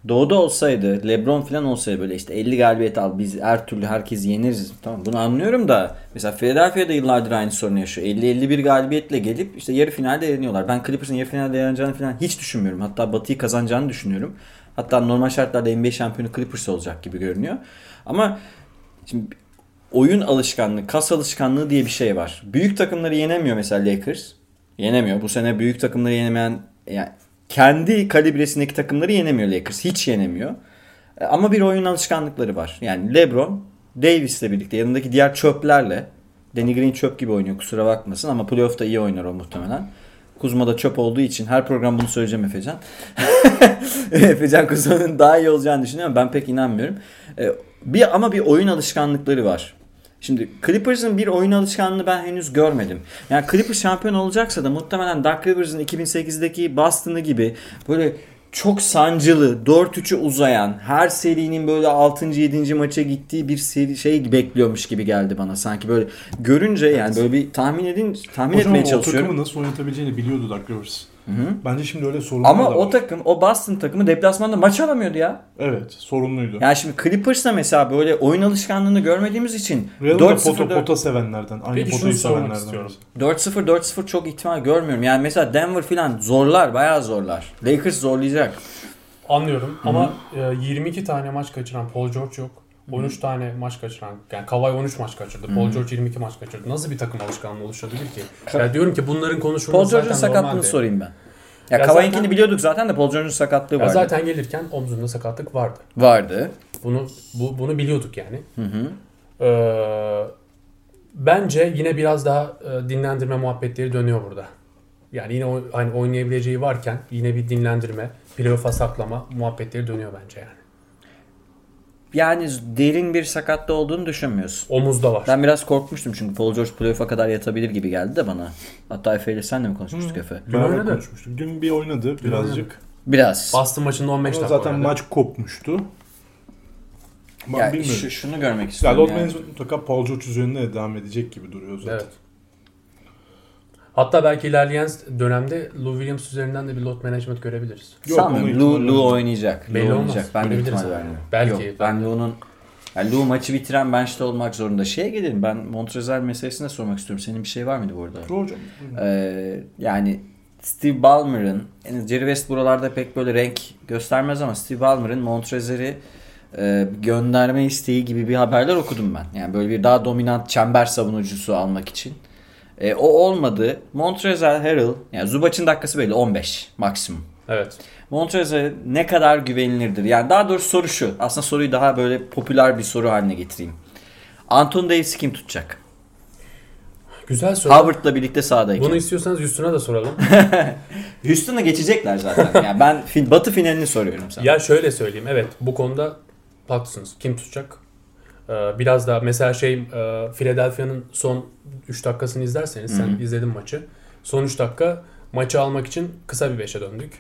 Doğu'da olsaydı, LeBron falan olsaydı böyle işte 50 galibiyet al biz her türlü herkesi yeniriz. Tamam bunu anlıyorum da mesela Philadelphia'da yıllardır aynı sorunu yaşıyor. 50-51 galibiyetle gelip işte yarı finalde yeniyorlar. Ben Clippers'ın yarı finalde yeneceğini falan hiç düşünmüyorum. Hatta Batı'yı kazanacağını düşünüyorum. Hatta normal şartlarda NBA şampiyonu Clippers olacak gibi görünüyor. Ama şimdi oyun alışkanlığı, kas alışkanlığı diye bir şey var. Büyük takımları yenemiyor mesela Lakers. Yenemiyor. Bu sene büyük takımları yenemeyen yani kendi kalibresindeki takımları yenemiyor Lakers. Hiç yenemiyor. E, Ama bir oyun alışkanlıkları var. Yani LeBron Davis'le birlikte yanındaki diğer çöplerle Danny Green çöp gibi oynuyor kusura bakmasın ama playoff'ta iyi oynar o muhtemelen. Kuzma da çöp olduğu için her program bunu söyleyeceğim Efecan. Efecan Kuzma'nın daha iyi olacağını düşünüyorum. Ben pek inanmıyorum. E, bir ama bir oyun alışkanlıkları var. Şimdi Clippers'ın bir oyun alışkanlığını ben henüz görmedim. Yani Clippers şampiyon olacaksa da muhtemelen Doug Rivers'ın 2008'deki Boston'ı gibi böyle çok sancılı, 4-3'ü uzayan, her serinin böyle 6. 7. maça gittiği bir seri şey bekliyormuş gibi geldi bana. Sanki böyle görünce yani böyle bir tahmin edin tahmin Hocam etmeye o çalışıyorum. takımı nasıl oynatabileceğini biliyordu Doug Rivers. Bence şimdi öyle sorunlar Ama da o var. takım, o Boston takımı deplasmanda maç alamıyordu ya. Evet sorunluydu. Yani şimdi Clippers'ta mesela böyle oyun alışkanlığını görmediğimiz için Real'ın da 4-0 pota, pota sevenlerden. Aynı Peki potayı sevenlerden. istiyorum. birisi. 4-0 4-0 çok ihtimal görmüyorum. Yani mesela Denver filan zorlar, bayağı zorlar. Lakers zorlayacak. Anlıyorum ama e, 22 tane maç kaçıran Paul George yok. 13 tane maç kaçıran, yani Kawhi 13 maç kaçırdı. Paul George 22 maç kaçırdı. Nasıl bir takım alışkanlığı oluşabilir ki? Ya diyorum ki bunların konuşulması Paul George'un zaten sakatlığını normaldi. sorayım ben. Ya, Ya Kawhi'nkini zaten- biliyorduk zaten de Paul George'un sakatlığı Ya vardı. zaten gelirken omzunda sakatlık vardı. Vardı. Bunu bu, bunu biliyorduk yani. Ee, bence yine biraz daha e, dinlendirme muhabbetleri dönüyor burada. Yani yine o, hani oynayabileceği varken yine bir dinlendirme, playoff'a saklama muhabbetleri dönüyor bence yani. Yani derin bir sakatlığı olduğunu düşünmüyorsun. Omuzda var. Ben biraz korkmuştum çünkü Paul George playoff'a kadar yatabilir gibi geldi de bana. Hatta Efe ile senle mi konuşmuştuk Efe? Beraber oynadı. konuşmuştuk. Dün bir oynadı birazcık. Biraz. Boston maçında 15 Ama dakika zaten oynadı. maç kopmuştu. Ben Ya bilmiyorum. şu- şunu görmek Ya istiyorum. Lord yani. Management mutlaka Paul George üzerinde de devam edecek gibi duruyor zaten. Evet. Hatta belki ilerleyen dönemde Lou Williams üzerinden de bir lot management görebiliriz. Yok, Sanmıyorum. Lou, Lou oynayacak. Belli Lou olmaz. oynayacak. Ben de ihtimal vermiyorum. Belki. Yok, ben Lou'nun yani Lou maçı bitiren bench'te olmak zorunda. Şeye gelelim. Ben Montrezl meselesine sormak istiyorum. Senin bir şey var mıydı bu arada? Hocam. Ee, yani Steve Ballmer'ın yani Jerry West buralarda pek böyle renk göstermez ama Steve Ballmer'ın Montrezl'i e, gönderme isteği gibi bir haberler okudum ben. Yani böyle bir daha dominant çember savunucusu almak için. E, o olmadı. Montrezl Harrell yani Zubac'ın dakikası belli 15 maksimum. Evet. Montrezl ne kadar güvenilirdir? Yani daha doğrusu soru şu. Aslında soruyu daha böyle popüler bir soru haline getireyim. Anthony Davis'i kim tutacak? Güzel soru. Howard'la birlikte sahadayken. Bunu istiyorsanız Houston'a da soralım. Houston'a geçecekler zaten. yani ben fin- Batı finalini soruyorum sana. ya şöyle söyleyeyim. Evet bu konuda haklısınız. Kim tutacak? Ee, biraz daha mesela şey e, Philadelphia'nın son 3 dakikasını izlerseniz sen izledin maçı. Son 3 dakika maçı almak için kısa bir 5'e döndük.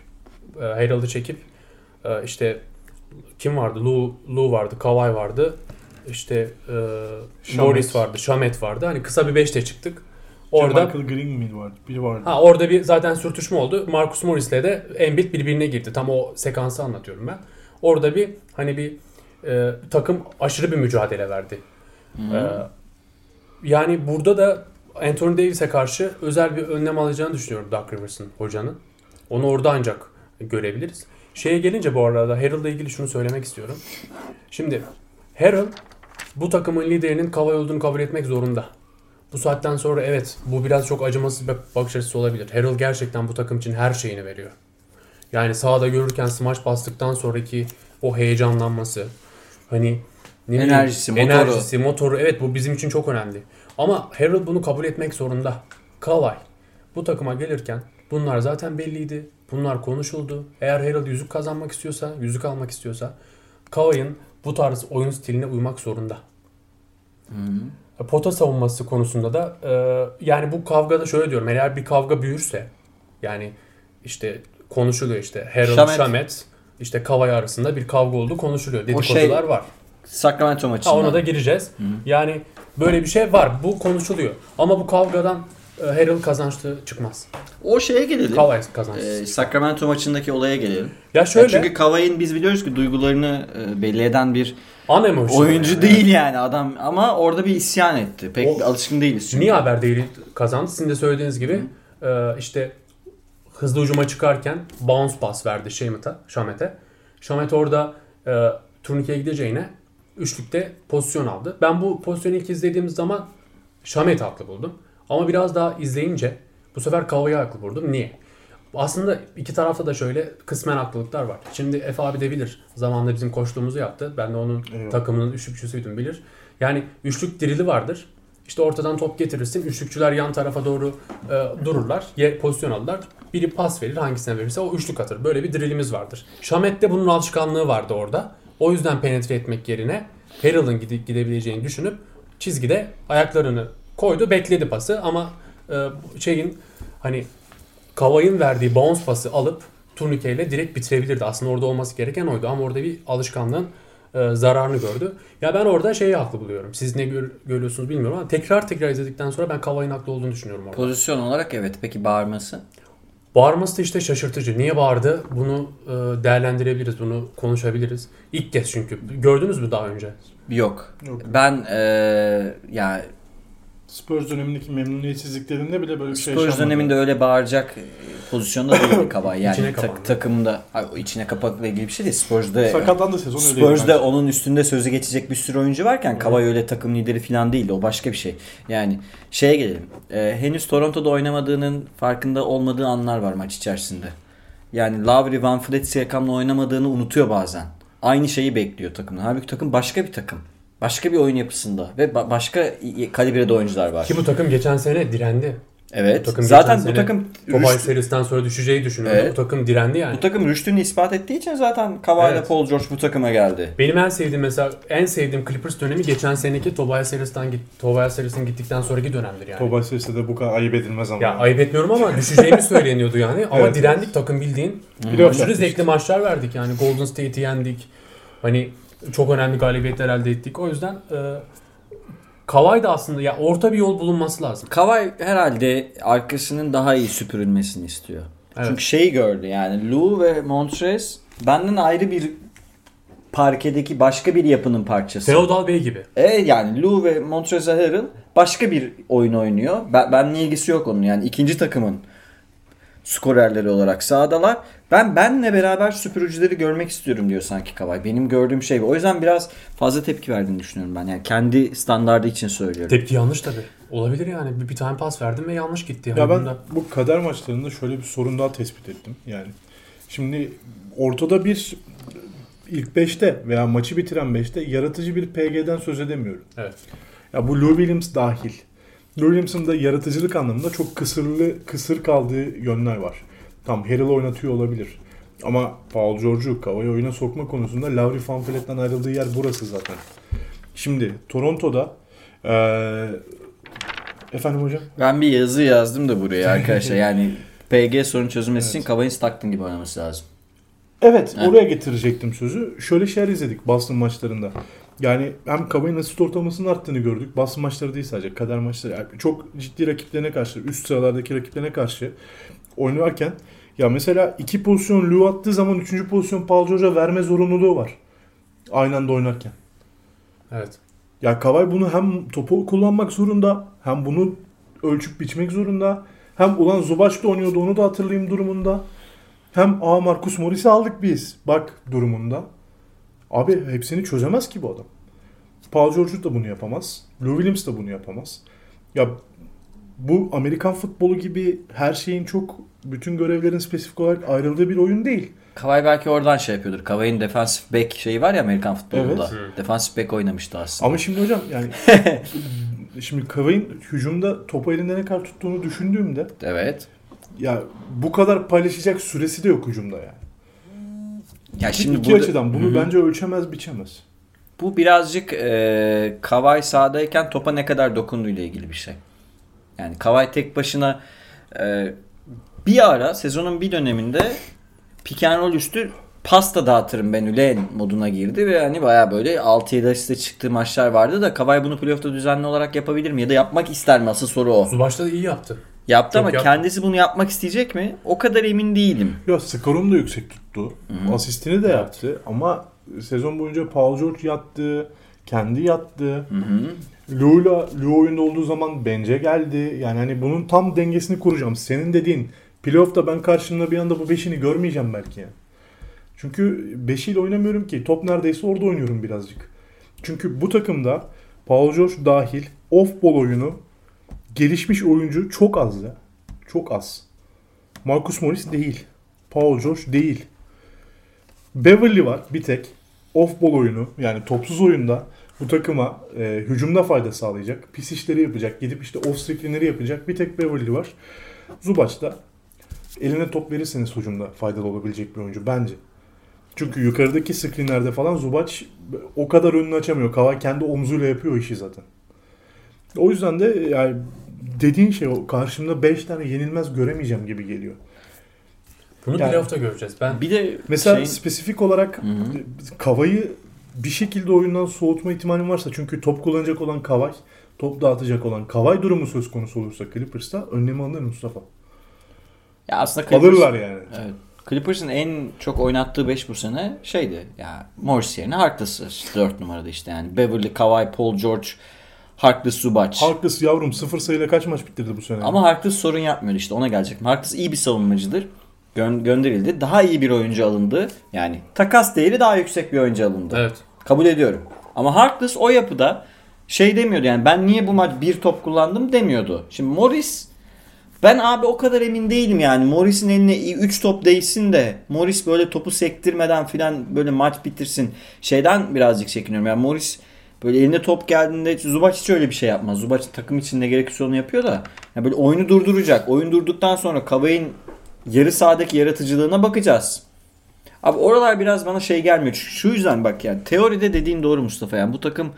Ee, Harrell'ı çekip e, işte kim vardı? Lou, Lou vardı, Kawhi vardı. İşte e. Morris vardı, Shamet vardı. Hani kısa bir 5'te çıktık. Orada Orada Michael Green miydi vardı? Biri vardı. Ha orada bir zaten sürtüşme oldu. Marcus Morris'le de Embiid birbirine girdi. Tam o sekansı anlatıyorum ben. Orada bir hani bir e, takım aşırı bir mücadele verdi. E, yani burada da Anthony Davis'e karşı özel bir önlem alacağını düşünüyorum Doug Rivers'ın hocanın. Onu orada ancak görebiliriz. Şeye gelince bu arada Harrell'la ilgili şunu söylemek istiyorum. Şimdi Harrell bu takımın liderinin Kawhi olduğunu kabul etmek zorunda. Bu saatten sonra evet bu biraz çok acımasız bir bakış açısı olabilir. Harrell gerçekten bu takım için her şeyini veriyor. Yani sahada görürken smaç bastıktan sonraki o heyecanlanması. Hani ne bileyim, Enerjisi, motoru. Enerjisi, motoru. Evet bu bizim için çok önemli. Ama Harrell bunu kabul etmek zorunda. Kawhi bu takıma gelirken bunlar zaten belliydi. Bunlar konuşuldu. Eğer Harrell yüzük kazanmak istiyorsa, yüzük almak istiyorsa Kawhi'nin bu tarz oyun stiline uymak zorunda. Pota savunması konusunda da e, yani bu kavgada şöyle diyorum. Eğer bir kavga büyürse yani işte konuşuluyor işte Harold Shamet. Shamet, işte Kawhi arasında bir kavga oldu konuşuluyor. O Dedikodular şey var. Sacramento Ha maçında. ona da gireceğiz. Yani böyle bir şey var. Bu konuşuluyor. Ama bu kavgadan e, Harrell kazançlı çıkmaz. O şeye gelelim. Kawhi kazançlı. Ee, Sacramento maçındaki olaya gelelim. ya Ya şöyle çünkü Kawhi'nin biz biliyoruz ki duygularını e, belli eden bir unemotional oyuncu yani. değil yani adam ama orada bir isyan etti. Pek O- alışkın değiliz çünkü. Niye haber değil kazandı? Sizin de söylediğiniz gibi e, işte hızlı ucuma çıkarken bounce pass verdi Shamet'e. Shamet'e. Shamet orada e, turnikeye gideceğine üçlükte pozisyon aldı. Ben bu pozisyonu ilk izlediğim zaman Shamet haklı buldum. Ama biraz daha izleyince bu sefer Kawhi'yi haklı buldum. Niye? Aslında iki tarafta da şöyle kısmen haklılıklar var. Şimdi Efe abi de bilir. Zamanında bizim koçluğumuzu yaptı. Ben de onun Eyvallah. takımının üçlükçüsüydüm bilir. Yani üçlük dirili vardır. İşte ortadan top getirirsin. Üçlükçüler yan tarafa doğru e, dururlar. Yer, pozisyon alırlar. Biri pas verir. Hangisine verirse o üçlük atır. Böyle bir drillimiz vardır. Şamet'te bunun alışkanlığı vardı orada. O yüzden penetre etmek yerine Harrell'ın gide- gidebileceğini düşünüp çizgide ayaklarını koydu. Bekledi pası ama e, şeyin hani Kavay'ın verdiği bounce pası alıp turnikeyle direkt bitirebilirdi. Aslında orada olması gereken oydu ama orada bir alışkanlığın e, zararını gördü. Ya ben orada şeyi haklı buluyorum. Siz ne gör- görüyorsunuz bilmiyorum ama tekrar tekrar izledikten sonra ben Kavay'ın haklı olduğunu düşünüyorum orada. Pozisyon olarak evet. Peki bağırması? Bağırması da işte şaşırtıcı. Niye bağırdı? Bunu e, değerlendirebiliriz, bunu konuşabiliriz. İlk kez çünkü. Gördünüz mü daha önce? Yok. Yok. Ben eee yani Spurs dönemindeki memnuniyetsizliklerinde bile böyle bir şey Spurs yaşanmadı. döneminde öyle bağıracak e, pozisyonda değildi Kawhi. Yani İçine tak- takımda Ay, o içine kapakla ilgili bir şey değil. Spurs'da Sakatlandı sezon. Spurs'da onun üstünde sözü geçecek bir sürü oyuncu varken Kawhi öyle takım lideri falan değildi. O başka bir şey. Yani şeye gelelim. Ee, henüz Toronto'da oynamadığının farkında olmadığı anlar var maç içerisinde. Yani Lowry, Van Fleet, Siakam'la oynamadığını unutuyor bazen. Aynı şeyi bekliyor takımdan. Halbuki takım başka bir takım. Başka bir oyun yapısında ve ba- başka kalibrede oyuncular var. Ki bu takım geçen sene direndi. Evet. Bu takım Zaten bu takım Tobay rüşt- serisinden sonra düşeceği düşünüyordu. Evet. Bu takım direndi yani. bu takım rüştünü ispat ettiği için zaten Kawhi ile Evet. Paul George bu takıma geldi. Benim en sevdiğim mesela en sevdiğim Clippers dönemi geçen seneki Tobias Harris'ten git Tobias Harris'in gittikten sonraki dönemdir yani. Tobias Harris'e de bu kadar ayıp edilmez ama. ya ayıp etmiyorum ama düşeceğimi söyleniyordu yani. Ama Evet. direndik takım bildiğin. Playoff Aşırı zevkli maçlar verdik yani. Golden State'i yendik. Hani çok önemli galibiyetler elde ettik. O yüzden e, Kawhi da aslında ya orta bir yol bulunması lazım. Kawhi herhalde arkasının daha iyi süpürülmesini istiyor. Evet. Çünkü şeyi gördü yani Lou ve Montrez benden ayrı bir parkedeki başka bir yapının parçası. Feodal Bey gibi. Evet yani Lou ve Montrezl Harrell başka bir oyun oynuyor. Ben, benimle ilgisi yok onun yani ikinci takımın skorerleri olarak sahadalar. Ben benle beraber süpürücüleri görmek istiyorum diyor sanki Kawhi. Benim gördüğüm şey bu. O yüzden biraz fazla tepki verdiğini düşünüyorum ben. Yani kendi standardı için söylüyorum. Tepki yanlış tabi. Olabilir yani. Bir, bir tane pas verdim ve yanlış gitti. Yani Ya ben bunda. bu kader maçlarında şöyle bir sorun daha tespit ettim. Yani şimdi ortada bir ilk 5'te veya maçı bitiren 5'te yaratıcı bir PG'den söz edemiyorum. Evet. Ya bu Lou Williams dahil. Lou Williams'ın da yaratıcılık anlamında çok kısırlı kısır kaldığı yönler var. Tam Harrell oynatıyor olabilir. Ama Paul George'u Kavayı oyuna sokma konusunda Lauri Van Fleet'ten ayrıldığı yer burası zaten. Şimdi Toronto'da eee efendim hocam? Ben bir yazı yazdım da buraya arkadaşlar. Yani PG sorun çözülmesi için Evet. Kawhi'nin Stockton gibi oynaması lazım. Evet, Evet. oraya getirecektim sözü. Şöyle şeyler izledik Boston maçlarında. Yani hem Kavai'nin asist ortalamasının arttığını gördük. Boston maçları değil sadece, kader maçları. Yani çok ciddi rakiplerine karşı, üst sıralardaki rakiplerine karşı oynarken ya mesela iki pozisyon Lou attığı zaman üçüncü pozisyon Paul George'a verme zorunluluğu var. Aynı anda oynarken. Evet. Ya Kavai bunu hem topu kullanmak zorunda, hem bunu ölçüp biçmek zorunda. Hem ulan Zubac da oynuyordu onu da hatırlayayım durumunda. Hem A Marcus Morris'i aldık biz. Bak durumunda. Abi hepsini çözemez ki bu adam. Paul George da bunu yapamaz. Lou Williams da bunu yapamaz. Ya bu Amerikan futbolu gibi her şeyin çok bütün görevlerin spesifik olarak ayrıldığı bir oyun değil. Kavay belki oradan şey yapıyordur. Kavay'ın defensif back şeyi var ya Amerikan futbolunda. Evet. Defensif back oynamıştı aslında. Ama şimdi hocam yani şimdi Kavay'ın hücumda topu elinde ne kadar tuttuğunu düşündüğümde Evet. ya bu kadar paylaşacak süresi de yok hücumda yani. Ya Şimdi şimdi iki burada- açıdan bunu Hı hı. bence ölçemez biçemez. Bu birazcık e, Kavay sahadayken topa ne kadar dokunduğuyla ilgili bir şey. Yani Kavay tek başına e, bir ara sezonun bir döneminde pick and roll üstü pasta dağıtırım ben ülen moduna girdi ve hani baya böyle 6-7 asiste çıktığı maçlar vardı da Kavay bunu playoff'ta düzenli olarak yapabilir mi? Ya da yapmak ister mi? Asıl soru o. Zubaş'ta da iyi yaptı. Yaptı Çok ama yaptı. kendisi bunu yapmak isteyecek mi? O kadar emin değilim. Ya skorunu da yüksek tuttu. Asistini de yaptı ama sezon boyunca Paul George yattı. Kendi yattı. Lou'la Lou oyunda olduğu zaman bence geldi. Yani hani bunun tam dengesini kuracağım. Senin dediğin playoff'ta ben karşımda bir anda bu beşini görmeyeceğim belki yani. Çünkü beşiyle oynamıyorum ki. Top neredeyse orada oynuyorum birazcık. Çünkü bu takımda Paul George dahil off-ball oyunu gelişmiş oyuncu çok az ya. Çok az. Marcus Morris değil. Paul George değil. Beverly var bir tek. Off-ball oyunu yani topsuz oyunda bu takıma e, hücumda fayda sağlayacak. Pis işleri yapacak. Gidip işte off screenleri yapacak. Bir tek Beverly var. Zubac da eline top verirseniz hücumda faydalı olabilecek bir oyuncu bence. Çünkü yukarıdaki screenlerde falan Zubac o kadar önünü açamıyor. Kavay kendi omzuyla yapıyor işi zaten. O yüzden de yani dediğin şey o karşımda 5 tane yenilmez göremeyeceğim gibi geliyor. Bunu Yani- playoff'ta göreceğiz. Ben Bir de Mesela şeyin- spesifik olarak Kavay'ı bir şekilde oyundan soğutma ihtimalim varsa çünkü top kullanacak olan Kavay, top dağıtacak olan Kavay durumu söz konusu olursa Clippers'ta önlemi alır Mustafa. Ya aslında Clippers- Alırlar yani. Evet. Clippers'ın en çok oynattığı 5 bu sene şeydi. Ya Morris yerine Harkless 4 numarada işte yani. Beverly, Kawhi, Paul George, Harkless, Zubac. Harkless yavrum sıfır sayıyla kaç maç bitirdi bu sene? Ama Harkless sorun yapmıyordu işte ona gelecek. Harkless iyi bir savunmacıdır. Gö- gönderildi. Daha iyi bir oyuncu alındı. Yani takas değeri daha yüksek bir oyuncu alındı. evet. Kabul ediyorum. Ama Harkless o yapıda şey demiyordu yani ben niye bu maç bir top kullandım demiyordu. Şimdi Morris ben abi o kadar emin değilim yani. Morris'in eline 3 top değsin de Morris böyle topu sektirmeden filan böyle maç bitirsin. Şeyden birazcık çekiniyorum. Yani Morris böyle eline top geldiğinde Zubac hiç öyle bir şey yapmaz. Zubac takım için ne gerekiyorsa onu yapıyor da. Yani böyle oyunu durduracak. Oyun durduktan sonra Kavay'ın yarı sahadaki yaratıcılığına bakacağız. Abi oralar biraz bana şey gelmiyor. Şu yüzden bak yani teoride dediğin doğru Mustafa. Yani bu takım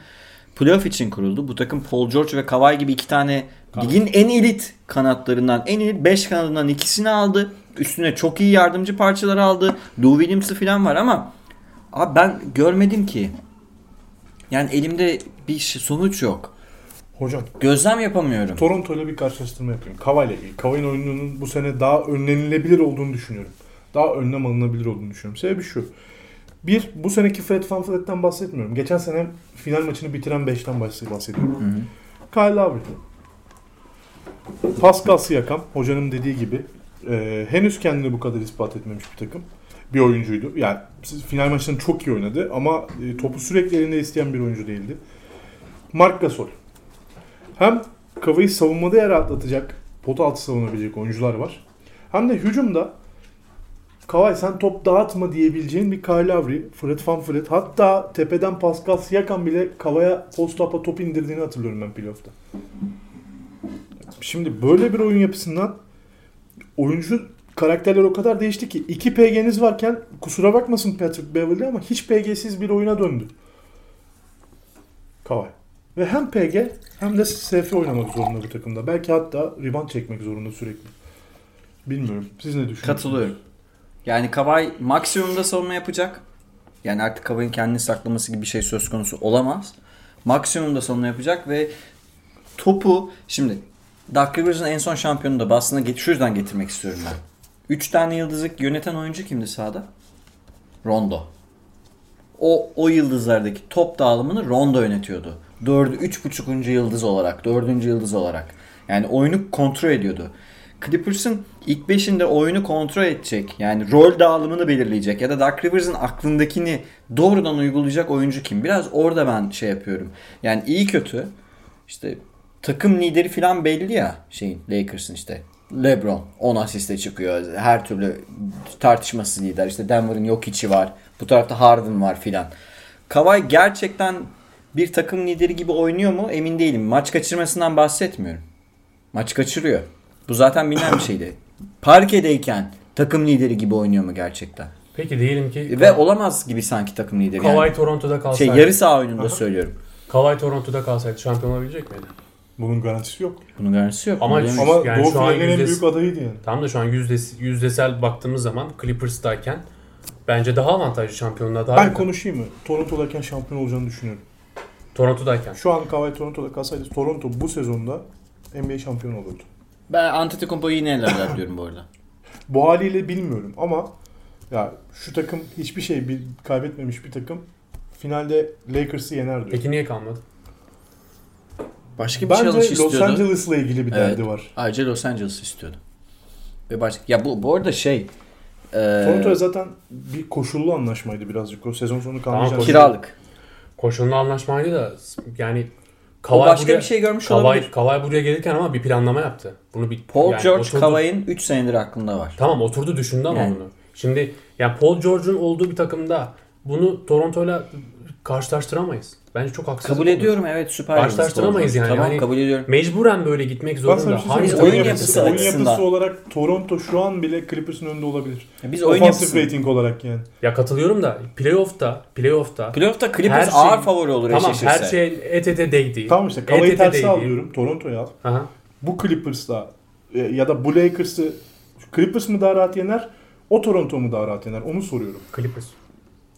playoff için kuruldu. Bu takım Paul George ve Kawhi gibi iki tane ligin en elit kanatlarından, en elit 5 kanadından ikisini aldı. Üstüne çok iyi yardımcı parçalar aldı. Lou Williams'ı falan var ama abi ben görmedim ki. Yani elimde bir şey- sonuç yok. Hocam Gözlem yapamıyorum. Toronto ile bir karşılaştırma yapayım. Kavay ile ilgili. Kavay'ın oyununun bu sene daha önlenilebilir olduğunu düşünüyorum. Daha önlem alınabilir olduğunu düşünüyorum. Sebebi şu. Bir, bu seneki Fred Van bahsetmiyorum. Geçen sene final maçını bitiren 5'ten bahsediyorum. Kyle Lowry. Pascal Siakam, hocanın dediği gibi e, henüz kendini bu kadar ispat etmemiş bir takım. Bir oyuncuydu. Yani final maçlarını çok iyi oynadı ama e, topu sürekli elinde isteyen bir oyuncu değildi. Marc Gasol. Hem Kavayı savunmada yer atlatacak, pot altı savunabilecek oyuncular var. Hem de hücumda Kavay sen top dağıtma diyebileceğin bir Kyle Lowry, Fred Van Fleet hatta tepeden Pascal Siakam bile Kavay'a post-up'a top indirdiğini hatırlıyorum ben playoff'ta. Şimdi böyle bir oyun yapısından oyuncu karakterler o kadar değişti ki 2 PG'niz varken kusura bakmasın Patrick Beverly ama hiç PG'siz bir oyuna döndü. Kavay. Ve hem PG hem de SF oynamak zorunda bu takımda. Belki hatta rebound çekmek zorunda sürekli. Bilmiyorum. Siz ne düşünüyorsunuz? Katılıyorum. Yani Kavay maksimumda savunma yapacak. Yani artık Kavay'ın kendini saklaması gibi bir şey söz konusu olamaz. Maksimumda savunma yapacak ve topu şimdi Doug Rivers'ın en son şampiyonu da Boston'a get- şu yüzden getirmek istiyorum ben. 3 tane yıldızı yöneten oyuncu kimdi sahada? Rondo. O o yıldızlardaki top dağılımını Rondo yönetiyordu. Dördü, üç buçukuncu yıldız olarak, dördüncü yıldız olarak. Yani oyunu kontrol ediyordu. Clippers'ın ilk beşinde oyunu kontrol edecek. Yani rol dağılımını belirleyecek. Ya da Doc Rivers'ın aklındakini doğrudan uygulayacak oyuncu kim? Biraz orada ben şey yapıyorum. Yani iyi kötü işte takım lideri falan belli ya şeyin Lakers'ın işte. LeBron 10 asiste çıkıyor. Her türlü tartışmasız lider. İşte Denver'ın yok içi var. Bu tarafta Harden var filan. Kawhi gerçekten bir takım lideri gibi oynuyor mu emin değilim. Maç kaçırmasından bahsetmiyorum. Maç kaçırıyor. Bu zaten bilinen bir şeydi. Parkedeyken takım lideri gibi oynuyor mu gerçekten? Peki diyelim ki Ve olamaz gibi sanki takım lideri. Kawhi Yani. Toronto'da Şey kalsaydı. yarı saha oyununda söylüyorum. Kawhi Toronto'da kalsaydı şampiyon olabilecek miydi? Bunun garantisi yok. Bunun garantisi yok. Ama. Ama Yani Doğu şu an finalinin en büyük adayıydı yani. Tam da şu an yüzdesi, yüzdesel baktığımız zaman Clippers'tayken bence daha avantajlı şampiyonluğa daha Ben konuşayım mı? Toronto'dayken şampiyon olacağını düşünüyorum. Toronto'dayken. Şu an Kawhi Toronto'da kalsaydı Toronto bu sezonda NBA şampiyonu olurdu. Ben Antetokounmpo'yu yine elerler diyorum bu arada. Bu haliyle bilmiyorum ama ya şu takım hiçbir şey bir, kaybetmemiş bir takım finalde Lakers'ı yener diyor. Peki niye kalmadı? Başka bir Bence challenge Los istiyordu. Angeles'la ilgili bir Evet. derdi var. Ayrıca Los Angeles istiyordu. Ve başka ya bu bu arada şey e, Toronto'ya zaten bir koşullu anlaşmaydı birazcık o sezon sonu kalmayacak. koşul- kiralık. Koşullu anlaşmaydı da yani O Kawhi başka buraya, bir şey görmüş olabilir. Kawhi, Kawhi buraya gelirken ama bir planlama yaptı. Bunu bir Paul yani George oturdu- Kawhi'nin 3 senedir aklında var. Tamam oturdu düşündü ama Yani. bunu. Şimdi yani Paul George'un olduğu bir takımda bunu Toronto'yla karşılaştıramayız. Bence çok haksızlık Kabul olur. ediyorum evet süper Karşılaştıramayız yani. Tamam Hani- kabul ediyorum. Mecburen böyle gitmek zorunda. şey Hangi oyun Oyun, yapısı oyun yapısı olarak Toronto şu an bile Clippers'ın önünde olabilir. Biz oyun Offensive yapısı. rating olarak yani. Ya katılıyorum da playoff'ta, playoff'ta Playoff'ta Clippers şey- ağır favori olur tamam eşleşirse. her şey et ete değdi. Tamam işte Et Kawhi'yi ete tersi alıyorum. Toronto'ya al. Aha. Bu Clippers'la e, ya da bu Lakers'ı Clippers mı daha rahat yener? O Toronto mu daha rahat yener? Onu soruyorum. Clippers.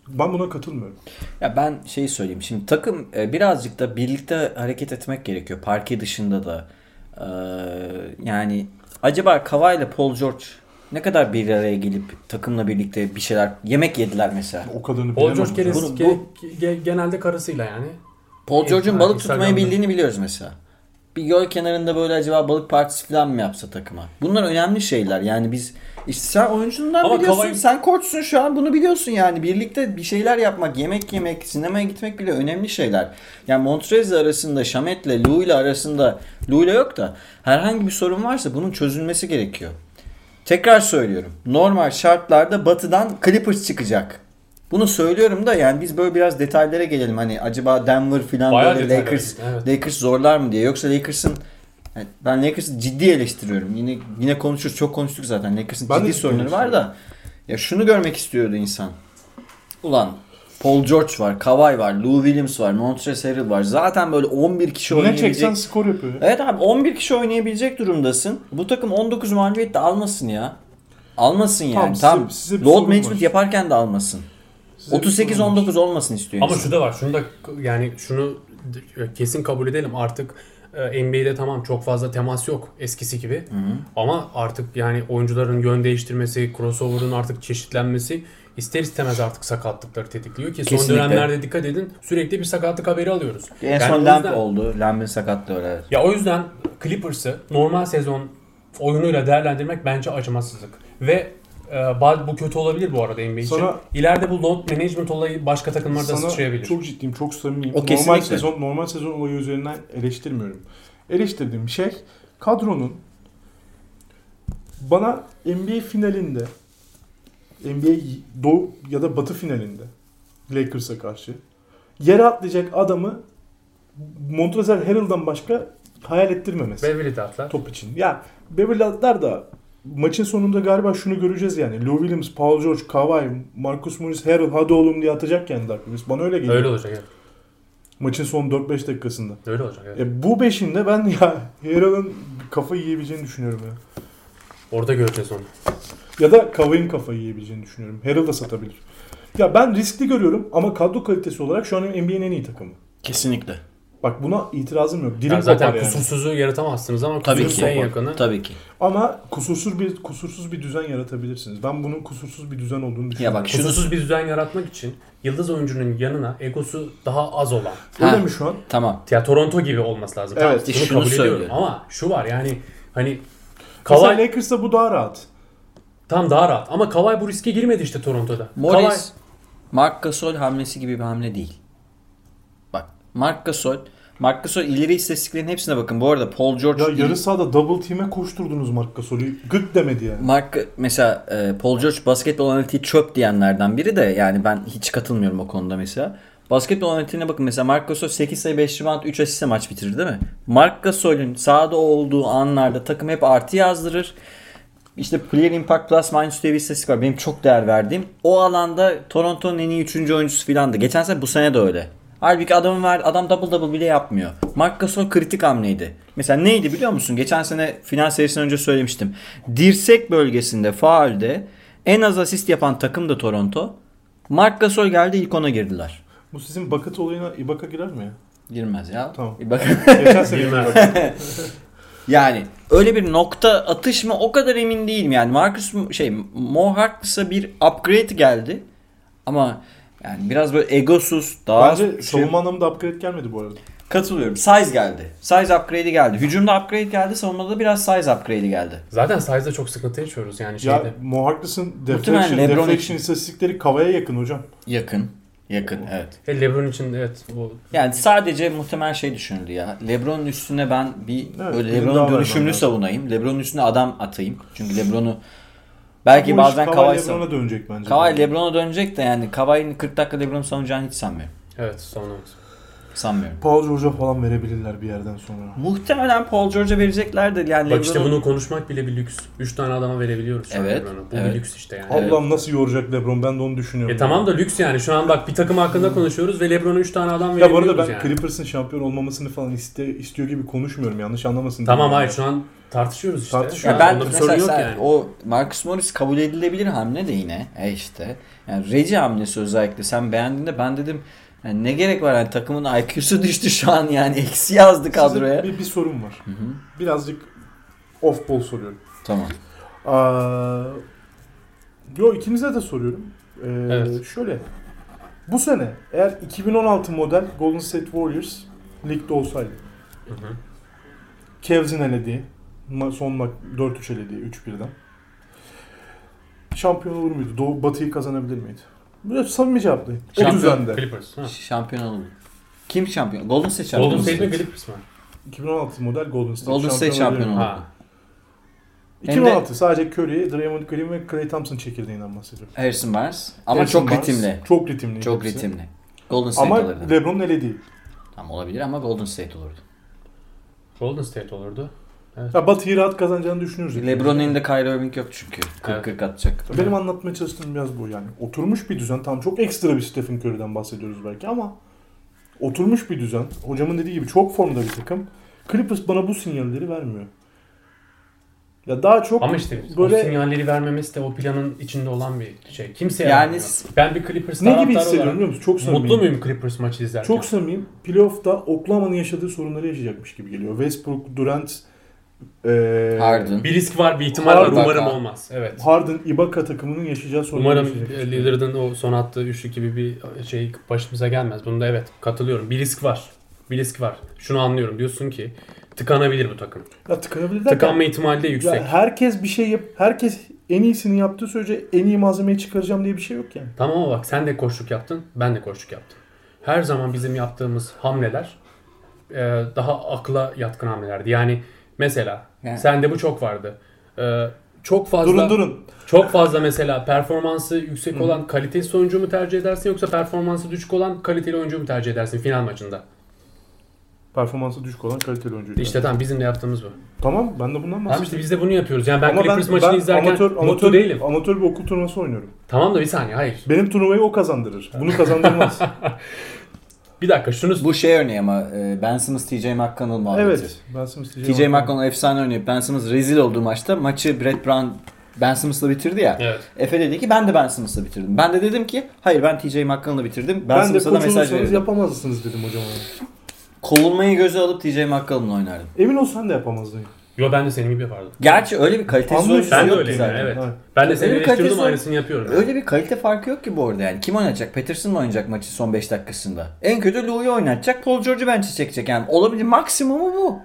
Ben buna katılmıyorum. Ya ben şeyi söyleyeyim. Şimdi takım e, birazcık da birlikte hareket etmek gerekiyor. Parke dışında da. Ee, yani acaba Kawhi ile Paul George ne kadar bir araya gelip takımla birlikte bir şeyler yemek yediler mesela. O kadarını Paul. George gerisi, Bunu- ge- ge- genelde karısıyla yani. Paul George'un balık tutmayı bildiğini biliyoruz mesela. Bir göl kenarında böyle acaba balık partisi falan mı yapsa takıma? Bunlar önemli şeyler. Yani biz işte sen oyuncundan Ama biliyorsun. Kawhi- Sen koçsun şu an bunu biliyorsun yani. Birlikte bir şeyler yapmak, yemek yemek, sinemaya gitmek bile önemli şeyler. Yani Montrezl arasında, Şamet'le, Lou ile arasında, Lou ile yok da herhangi bir sorun varsa bunun çözülmesi gerekiyor. Tekrar söylüyorum. Normal şartlarda batıdan Clippers çıkacak. Bunu söylüyorum da yani biz böyle biraz detaylara gelelim. Hani acaba Denver falan Bayağı böyle Lakers evet. Lakers zorlar mı diye. Yoksa Lakers'ın yani ben Lakers'ı ciddi eleştiriyorum. Yine yine konuşuruz. Çok konuştuk zaten. Lakers'ın ciddi sorunları var da. Ya şunu görmek istiyordu insan. Ulan Paul George var, Kawhi var, Lou Williams var, Montrezl Harrell var. Zaten böyle 11 kişi Ne oynayabilecek. çeksen skor yapıyor. ya. Evet abi 11 kişi oynayabilecek durumdasın. Bu takım 19 mağlubiyet de almasın ya. Almasın yani. Tamam, Tamam. size- size bir Load management var. yaparken de almasın. Size bir sorum var. 38-19 olmasın istiyor Ama insan. şu da var. Şunu da yani şunu kesin kabul edelim. Artık NBA'de tamam çok fazla temas yok eskisi gibi. Ama artık yani oyuncuların yön değiştirmesi, crossover'ın artık çeşitlenmesi ister istemez artık sakatlıkları tetikliyor ki son Kesinlikle. dönemlerde dikkat edin sürekli bir sakatlık haberi alıyoruz. En Yani son Lamb oldu. Lamb'in sakatlığı evet. Ya o yüzden Clippers'ı normal sezon oyunuyla değerlendirmek bence acımasızlık. Ve e, ba- bu kötü olabilir bu arada NBA için. Sana- İleride bu load management olayı başka takımlarda Sana sıçrayabilir. çok ciddiyim, çok samimiyim. O normal kesinlikle. sezon normal sezon olayı üzerinden eleştirmiyorum. Eleştirdiğim şey kadronun bana NBA finalinde NBA Doğu ya da Batı finalinde Lakers'a karşı yere atlayacak adamı Montrezl Harrell'dan başka hayal ettirmemesi Beverly de atlar. top için. Ya Beverly atlar da maçın sonunda galiba şunu göreceğiz yani. Lou Williams, Paul George, Kawhi, Marcus Morris, Harrell hadi oğlum diye atacak yani Dark Rivers. Bana öyle geliyor. Öyle olacak evet. Maçın son 4-5 dakikasında. Öyle olacak evet. E, bu beşinde ben ya Harrell'ın kafa yiyebileceğini düşünüyorum ya. Orada göreceğiz onu. Ya da Kawhi'nin kafa yiyebileceğini düşünüyorum. Harrell da satabilir. Ya ben riskli görüyorum ama kadro kalitesi olarak şu an NBA'nin en iyi takımı. Kesinlikle. Bak buna itirazım yok. Dilim Yani zaten yani. kusursuzu yaratamazsınız ama Tabii kusursuz ki. en yakını. Tabii ki. Ama kusursuz bir kusursuz bir düzen yaratabilirsiniz. Ben bunun kusursuz bir düzen olduğunu Ya düşünüyorum. bak şunu Kusursuz bir düzen yaratmak için yıldız oyuncunun yanına egosu daha az olan. Öyle Ha. mi şu an? tamam. Ya Toronto gibi olması lazım. Evet, Tamam, şunu kabul ediyorum. söylüyor. Ama şu var yani hani Kawhi Mesela Lakers'ta bu daha rahat. tam daha rahat ama Kawhi bu riske girmedi işte Toronto'da. Morris, Kawhi- Mark Gasol hamlesi gibi bir hamle değil. Mark Gasol, Mark Gasol ileri istatistiklerin hepsine bakın. Bu arada Paul George Ya yarı sahada double team'e koşturdunuz Mark Gasol'ü. Gık demedi yani. Mark mesela e, Paul George basketbol analitiği çöp diyenlerden biri de yani ben hiç katılmıyorum o konuda mesela. Basketbol analitiğine bakın mesela Mark Gasol 8 sayı 5 rebound 3 asistle maç bitirir değil mi? Mark Gasol'ün sahada olduğu anlarda takım hep artı yazdırır. İşte Player Impact Plus Minus diye bir istatistik var. Benim çok değer verdiğim. O alanda Toronto'nun en iyi 3. oyuncusu filandı. Geçen sene bu sene de öyle. Halbuki adamın ver, adam double double bile yapmıyor. Mark Gasol kritik hamleydi. Mesela neydi biliyor musun? Geçen sene final serisinden önce söylemiştim. Dirsek bölgesinde faulde en az asist yapan takım da Toronto. Mark Gasol geldi ilk ona girdiler. Bu sizin bucket olayına Ibaka girer mi ya? Girmez ya. Tamam. Bir bak. Geçen sene Girmez. Ibaka. Yani öyle bir nokta atış mı o kadar emin değilim. Yani Marcus şey Mo Harkless'a bir upgrade geldi. Ama yani biraz böyle egosuz daha Bence şey- savunma anlamında upgrade gelmedi bu arada. katılıyorum. Size geldi. Size upgrade'i geldi. Hücumda upgrade geldi. Savunmada da biraz size upgrade'i geldi. Zaten size'da çok sıkıntı yaşıyoruz yani Ya şeyde. Harkless'ın Muhtemelen deflection, LeBron deflection için. istatistikleri Kava'ya yakın hocam. Yakın. Yakın evet. Ve LeBron için evet bu Yani sadece muhtemel şey düşünüldü ya. LeBron'un üstüne ben bir Evet, LeBron'un lazım. savunayım. LeBron'un üstüne adam atayım. Çünkü LeBron'u belki Bu bazen Kawhi LeBron'a dönecek bence. Kawhi LeBron'a dönecek de yani Kawhi'nin 40 dakika LeBron'u savunacağını hiç sanmıyorum. evet savunamaz. Sanmıyorum. Paul George'a falan verebilirler bir yerden sonra. Muhtemelen Paul George'a vereceklerdir. Yani Bak işte bunu konuşmak bile bir lüks. 3 tane adama verebiliyoruz şu an Evet, LeBron'u. Bu evet. bir lüks işte yani. Evet. Allah'ım nasıl yoracak LeBron ben de onu düşünüyorum. E tamam da lüks yani. Şu an bak bir takım hakkında konuşuyoruz ve LeBron'a 3 tane adam Ya bu verebiliyoruz arada ben yani. Clippers'ın şampiyon olmamasını falan iste, istiyor gibi konuşmuyorum. Yanlış anlamasın. Tamam hayır şu an tartışıyoruz işte. Tartışıyoruz. Ya Yani ben onda bir sorun mesela yok yani. o Marcus Morris kabul edilebilir hamle de yine. E işte. Yani Reggie hamlesi özellikle sen beğendiğinde ben dedim yani ne gerek var yani takımın IQ'su düştü şu an yani eksi yazdı Size kadroya. bir, bir sorum var. Birazcık off ball soruyorum. Tamam. Aa, yo ikinize de soruyorum. Ee, Evet. Şöyle. Bu sene eğer 2016 model Golden State Warriors ligde olsaydı. Hı hı. Cavs'in elediği, son mak 4-3 elediği 3-1'den. Şampiyon olur muydu? Doğu Batı'yı kazanabilir miydi? Böyle samimi cevaplayın. O düzende. Clippers. Ha. Şampiyon oldu. Kim şampiyon? Golden State şampiyon. Golden. State mi Clippers mı? 2016 model Golden State. Golden State şampiyon oldu. Ha. 2016 sadece Curry, Draymond Green ve Klay Thompson çekirdeğinden bahsediyorum. Harrison Barnes. Ama Harrison çok Barnes, ritimli. Çok ritimli. Çok hepsi. ritimli. Golden State Ama alırdı. LeBron'un elediği. Tamam olabilir ama Golden State olurdu. Golden State olurdu. Ya Batı'yı rahat kazanacağını düşünüyoruz. LeBron'un elinde Kyrie Irving yok çünkü. 40-40 atacak. Benim anlatmaya çalıştığım biraz bu yani. Oturmuş bir düzen. Tam çok ekstra bir Stephen Curry'den bahsediyoruz belki ama oturmuş bir düzen. Hocamın dediği gibi çok formda bir takım. Clippers bana bu sinyalleri vermiyor. Ya daha çok Ama işte böyle o sinyalleri vermemesi de o planın içinde olan bir şey. Kimse Yani s- ben bir Clippers ne gibi hissediyorum biliyor musun? Çok samimiyim. mutlu muyum Clippers maçı izlerken? Çok samimiyim. Playoff'ta Oklahoma'nın yaşadığı sorunları yaşayacakmış gibi geliyor. Westbrook, Durant, eee Harden. Bir risk var, bir ihtimal var. Ibaka. Umarım olmaz. Evet. Harden, Ibaka takımının yaşayacağı sorunları Umarım yaşayacakmış e. Lillard'ın o son attığı üçlü gibi bir şey başımıza gelmez. Bunda evet katılıyorum. Bir risk var. Bir risk var. Şunu anlıyorum. Diyorsun ki tıkanabilir bu takım. Ya tıkanabilir derken Tıkanma ihtimali de ya yüksek. herkes bir şey yap, herkes en iyisini yaptığı sürece en iyi malzemeyi çıkaracağım diye bir şey yok yani. Tamam ama bak sen de koşluk yaptın, ben de koşluk yaptım. Her zaman bizim yaptığımız hamleler e, daha akla yatkın hamlelerdi. Yani mesela Yani- sende bu çok vardı. E, çok fazla Durun durun. çok fazla mesela performansı yüksek olan kalitesiz oyuncu mu tercih edersin yoksa performansı düşük olan kaliteli oyuncu mu tercih edersin final maçında? Performansı düşük olan kaliteli oyuncu. İşte tamam bizim de yaptığımız bu. Tamam ben de bundan Tamam bahsediyorum. işte biz de bunu yapıyoruz. Yani ben Ama Clippers maçını izlerken amatör, mutlu amatör, değilim. Amatör bir okul turnuvası oynuyorum. Tamam da bir saniye hayır. Benim turnuvayı o kazandırır. Bunu kazandırmaz. Bir dakika şunu Bu şey örneği ama e, Ben Simmons TJ McConnell muhabbeti. evet. Ben Simmons diyeceğim. TJ McConnell efsane oynuyor. Ben Simmons rezil olduğu maçta maçı Brett Brown Ben Simmons'la bitirdi ya. Evet. Efe dedi ki ben de Ben Simmons'la bitirdim. Ben de dedim ki hayır ben TJ McConnell'la bitirdim. Ben, Ben de Simmons'a da mesaj verirdim. yapamazsınız dedim hocam. Kovulmayı göze alıp TJ McConnell'la oynardım. Emin olsan da yapamazdın. Yo ben de senin gibi yapardım. Gerçi öyle bir Anlıyorsun. oyuncu Ben de yok öyleyim yani, evet. Evet. Ben de seni Öyle bir eleştirdim kalitesi- aynısını yapıyorum. Öyle bir kalite farkı yok ki bu arada yani. Kim oynayacak? Patterson mı oynayacak maçı son 5 dakikasında? En kötü Louis'i oynatacak. Paul George'u bench'e çekecek yani. Olabilir maksimumu bu.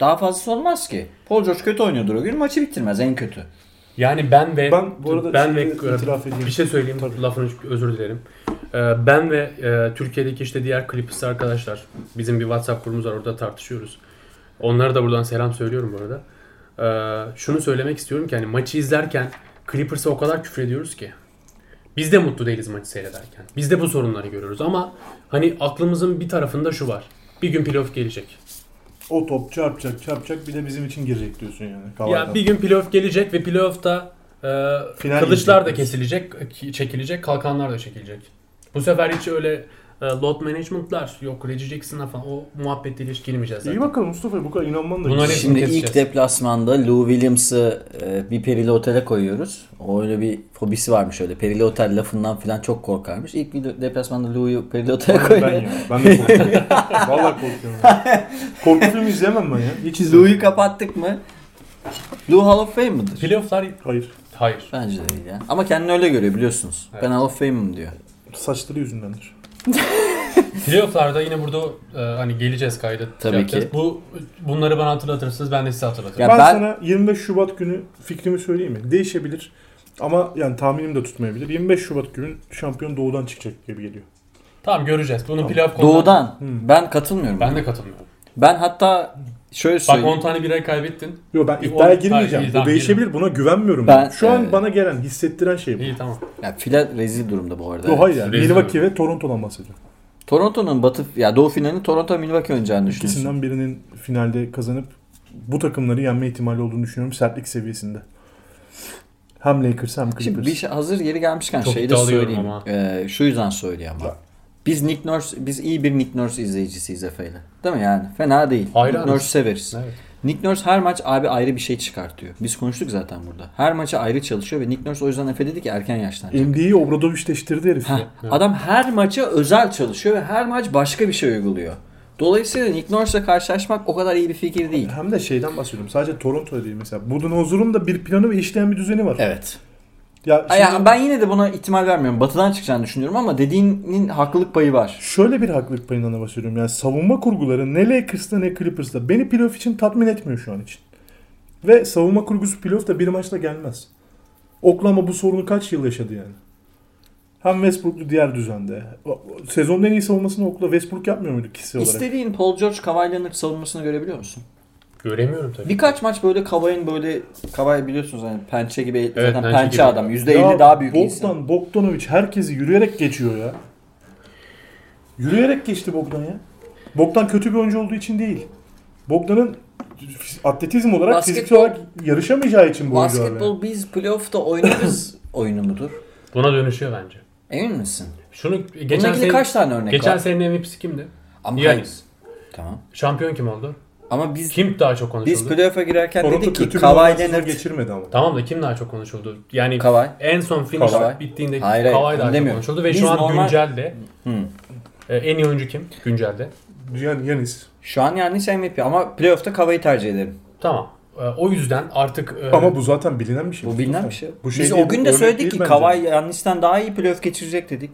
Daha fazlası olmaz ki. Paul George kötü oynuyordur o gün maçı bitirmez en kötü. Yani ben ve Ben bu arada ben ve şeyi itiraf edeyim. bir şey söyleyeyim Tabii. lafını özür dilerim. Ee, Ben ve e, Türkiye'deki işte diğer Clippers arkadaşlar bizim bir WhatsApp grubumuz var orada tartışıyoruz. Onlara da buradan selam söylüyorum bu arada. Ee, Şunu söylemek istiyorum ki hani maçı izlerken Clippers'a o kadar küfür ediyoruz ki. Biz de mutlu değiliz maçı seyrederken. Biz de bu sorunları görüyoruz ama hani aklımızın bir tarafında şu var. Bir gün playoff gelecek. O top çarpacak çarpacak bir de bizim için girecek diyorsun yani. Ya Kavaydan. bir gün playoff gelecek ve playoff'ta e, Final kılıçlar da kesilecek, ki- çekilecek, kalkanlar da çekilecek. Bu sefer hiç öyle load management'lar yok, Reggie falan o muhabbetle hiç girmeyeceğiz zaten. İyi bakalım Mustafa bu kadar inanman da Bunlar Şimdi keseceğiz. ilk deplasmanda Lou Williams'ı e, bir perili otele koyuyoruz. O öyle bir fobisi varmış öyle. Perili otel lafından falan çok korkarmış. İlk bir deplasmanda Lou'yu perili otele Ben koyuyor. ya. Ben de korkuyorum. Vallahi korkuyorum. Korku filmi izleyemem ben ya. Hiç izlemem. Lou'yu kapattık mı? Lou Hall of Fame mıdır? Playoff'lar Hayır. hayır. Bence de değil ya. Ama kendini öyle görüyor biliyorsunuz. Evet. Ben Hall of Fame'im diyor. Saçları yüzündendir. Playoff'larda yine burada e, hani geleceğiz kaydı. Tabii yapacağız. ki. Bu bunları bana hatırlatırsınız ben de size hatırlatırım. Ya ben, ben- sana 25 Şubat günü fikrimi söyleyeyim mi? Değişebilir. Ama yani tahminim de tutmayabilir. 25 Şubat günü şampiyon doğudan çıkacak gibi geliyor. Tamam göreceğiz. Bunun Tamam. playoff konuları- Doğudan. Hmm. Ben katılmıyorum. Ben de katılmıyorum. Ben hatta şöyle Bak söyleyeyim. 10 tane bir ay kaybettin. Yok ben Bir iddiaya girmeyeceğim. Bu değişebilir. Buna güvenmiyorum. Ben- Ben, Şu an e, bana gelen, hissettiren şey bu. İyi tamam. Ya Fila rezil durumda bu arada. Yok hayır yani. Rezil Milwaukee ve Toronto'dan bahsediyorum. Toronto'nun batı ya doğu finalini Toronto Milwaukee oynayacağını düşünüyorsun. İkisinden birinin finalde kazanıp bu takımları yenme ihtimali olduğunu düşünüyorum sertlik seviyesinde. Hem Lakers hem Clippers. Şimdi bir şey, hazır yeri gelmişken Çok şeyi de söyleyeyim. ama. Ee, şu yüzden söyleyeyim ama. Biz Nick Nurse, biz iyi bir Nick Nurse izleyicisiyiz Efe'yle. Değil mi yani? Fena değil. Hayranız. Nick Nurse severiz. Evet. Nick Nurse her maç abi ayrı bir şey çıkartıyor. Biz konuştuk zaten burada. Her maça ayrı çalışıyor ve Nick Nurse o yüzden Efe dedi ki erken yaşlanacak. NBA'yi Obradoviçleştirdi herif. Heh, ya. Adam her maça özel çalışıyor ve her maç başka bir şey uyguluyor. Dolayısıyla Nick Nurse'la karşılaşmak o kadar iyi bir fikir değil. Hem de şeyden bahsediyorum. Sadece Toronto'da değil mesela. Budenholzer'ın da bir planı ve işleyen bir düzeni var. Evet. Ya şimdi ya ben yine de buna ihtimal vermiyorum. Batı'dan çıkacağını düşünüyorum ama dediğinin haklılık payı var. şöyle bir haklılık payından da bahsediyorum. Yani savunma kurguları ne Lakers'ta ne Clippers'ta beni playoff için tatmin etmiyor şu an için. Ve savunma kurgusu playoff'ta bir maçla gelmez. Oklahoma bu sorunu kaç yıl yaşadı yani. Hem Westbrook'lu diğer düzende. Sezonun en iyi savunmasını Oklahoma Westbrook yapmıyor muydu kişisel olarak? İstediğin Paul George Kawhi Leonard savunmasını görebiliyor musun? Göremiyorum tabii. Birkaç maç böyle Kawhi'nin böyle Kawhi biliyorsunuz hani pençe gibi zaten pençe pençe, gibi. adam. %50 Ya daha büyük insan. Bogdan, Bogdanovic herkesi yürüyerek geçiyor ya. Yürüyerek geçti Bogdan ya. Bogdan kötü bir oyuncu olduğu için değil. Bogdan'ın atletizm olarak, Basketbol- fiziksel olarak yarışamayacağı için bu oyuncularla. Basketbol biz playoff'ta oynarız oyunu mudur? Buna dönüşüyor bence. Emin misin? Şunu geçen sene kaç tane örnek geçen var? senenin MVP'si kimdi? Ama Giannis. Tamam. Şampiyon kim oldu? Ama biz Kim daha çok konuşuldu? biz playoff'a girerken Toronto dedik ki Kawhi Leonard geçirmedi ama. Tamam da kim daha çok konuşuldu? Yani Kawhi. en son finish Kawhi. bittiğinde Hayır, hayır, Kawhi daha çok demiyorum. konuşuldu ve Biz şu an normal- güncelde Hı. e, en iyi oyuncu kim? Güncelde. Yani Yanis. Şu an Yannis MVP ama playoff'ta Kawhi'yi tercih ederim. Tamam. E, o yüzden artık e, Ama bu zaten bilinen bir şey. Bu bilinen bir şey. Bu şey Biz değil, o gün de söyledik ki. Kawhi Yannis'ten daha iyi playoff geçirecek dedik.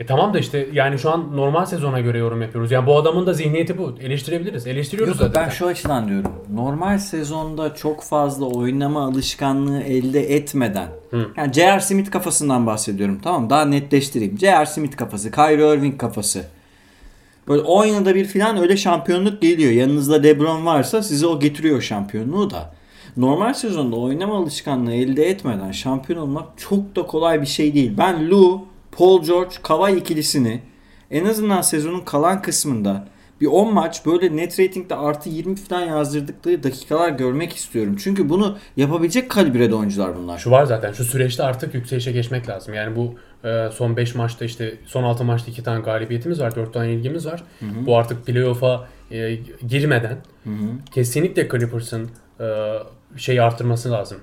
E, tamam da işte yani şu an normal sezona göre yorum yapıyoruz. Yani bu adamın da zihniyeti bu. Eleştirebiliriz. Eleştiriyoruz Yok ben zaten. şu açıdan diyorum. Normal sezonda çok fazla oynama alışkanlığı elde etmeden. Hı. Yani J.R. Smith kafasından bahsediyorum. Tamam daha netleştireyim. J.R. Smith kafası, Kyrie Irving kafası. Böyle 10 yılda bir falan öyle şampiyonluk geliyor. Yanınızda LeBron varsa size o getiriyor şampiyonluğu da. Normal sezonda oynama alışkanlığı elde etmeden şampiyon olmak çok da kolay bir şey değil. Ben Lou, Paul George, Kawhi ikilisini en azından sezonun kalan kısmında bir 10 maç böyle net ratingde artı 20 falan yazdırdıkları dakikalar görmek istiyorum. Çünkü bunu yapabilecek kalibrede oyuncular bunlar. Şu var zaten. Şu süreçte artık yükselişe geçmek lazım. Yani bu e, son 5 maçta işte son 6 maçta 2 tane galibiyetimiz var. 4 tane ilgimiz var. Bu artık playoff'a e, girmeden kesinlikle Clippers'ın e, şey artırması lazım.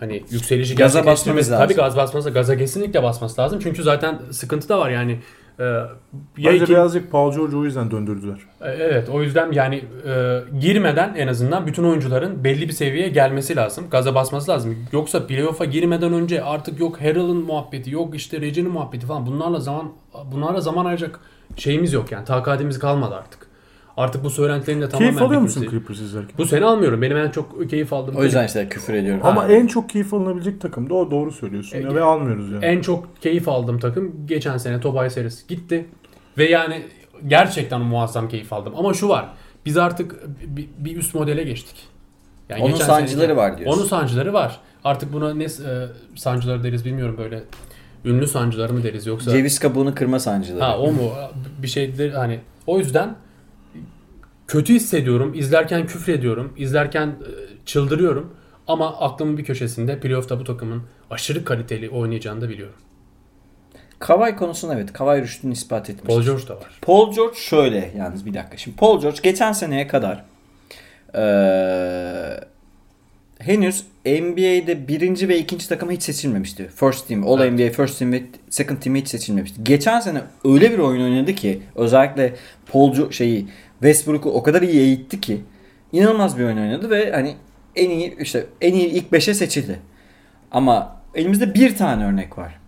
Hani yükselişi Gaza basmamız lazım. Tabii gaz basması, gaza kesinlikle basması lazım. Çünkü zaten sıkıntı da var yani. E, ya Bence iki- birazcık Paul George o yüzden döndürdüler. e, Evet o yüzden yani e, girmeden en azından bütün oyuncuların belli bir seviyeye gelmesi lazım. Gaza basması lazım. Yoksa playoff'a girmeden önce artık yok Harrell'ın muhabbeti, yok işte Reggie'nin muhabbeti falan bunlarla zaman bunlarla zaman ayıracak şeyimiz yok yani. Takatimiz kalmadı artık. Artık bu söylentilerin de tamamen Keyif alıyor musun bitmesi. Clippers izlerken? Bu sene almıyorum. Benim en çok keyif aldığım O yüzden işte küfür ediyorum. Ama Ha. en çok keyif alınabilecek takım da o doğru söylüyorsun E, ya ve almıyoruz yani. en çok keyif aldığım takım geçen sene Tobay serisi gitti. Ve yani gerçekten muazzam keyif aldım. Ama şu var. Biz artık bir, bir üst modele geçtik. Yani Onun geçen sancıları var diyorsun. Onun sancıları var. Artık buna ne e, sancıları deriz bilmiyorum böyle. Ünlü sancıları mı deriz yoksa? Ceviz kabuğunu kırma sancıları. Ha o mu? Bir şeydir hani o yüzden kötü hissediyorum. İzlerken küfrediyorum. İzlerken e, çıldırıyorum. Ama aklımın bir köşesinde playoff'ta bu takımın aşırı kaliteli oynayacağını da biliyorum. Kavay konusunda evet. Kavay rüştünü ispat etmiş. Paul George da var. Paul George şöyle yalnız bir dakika. Şimdi Paul George geçen seneye kadar eee, henüz NBA'de birinci ve ikinci takıma hiç seçilmemişti. First team, All Evet. NBA First Team ve Second Team'e hiç seçilmemişti. Geçen sene öyle bir oyun oynadı ki özellikle Paul George şeyi Westbrook'u o kadar iyi eğitti ki inanılmaz bir oyun oynadı ve hani en iyi işte en iyi ilk 5'e seçildi. Ama elimizde bir tane örnek var.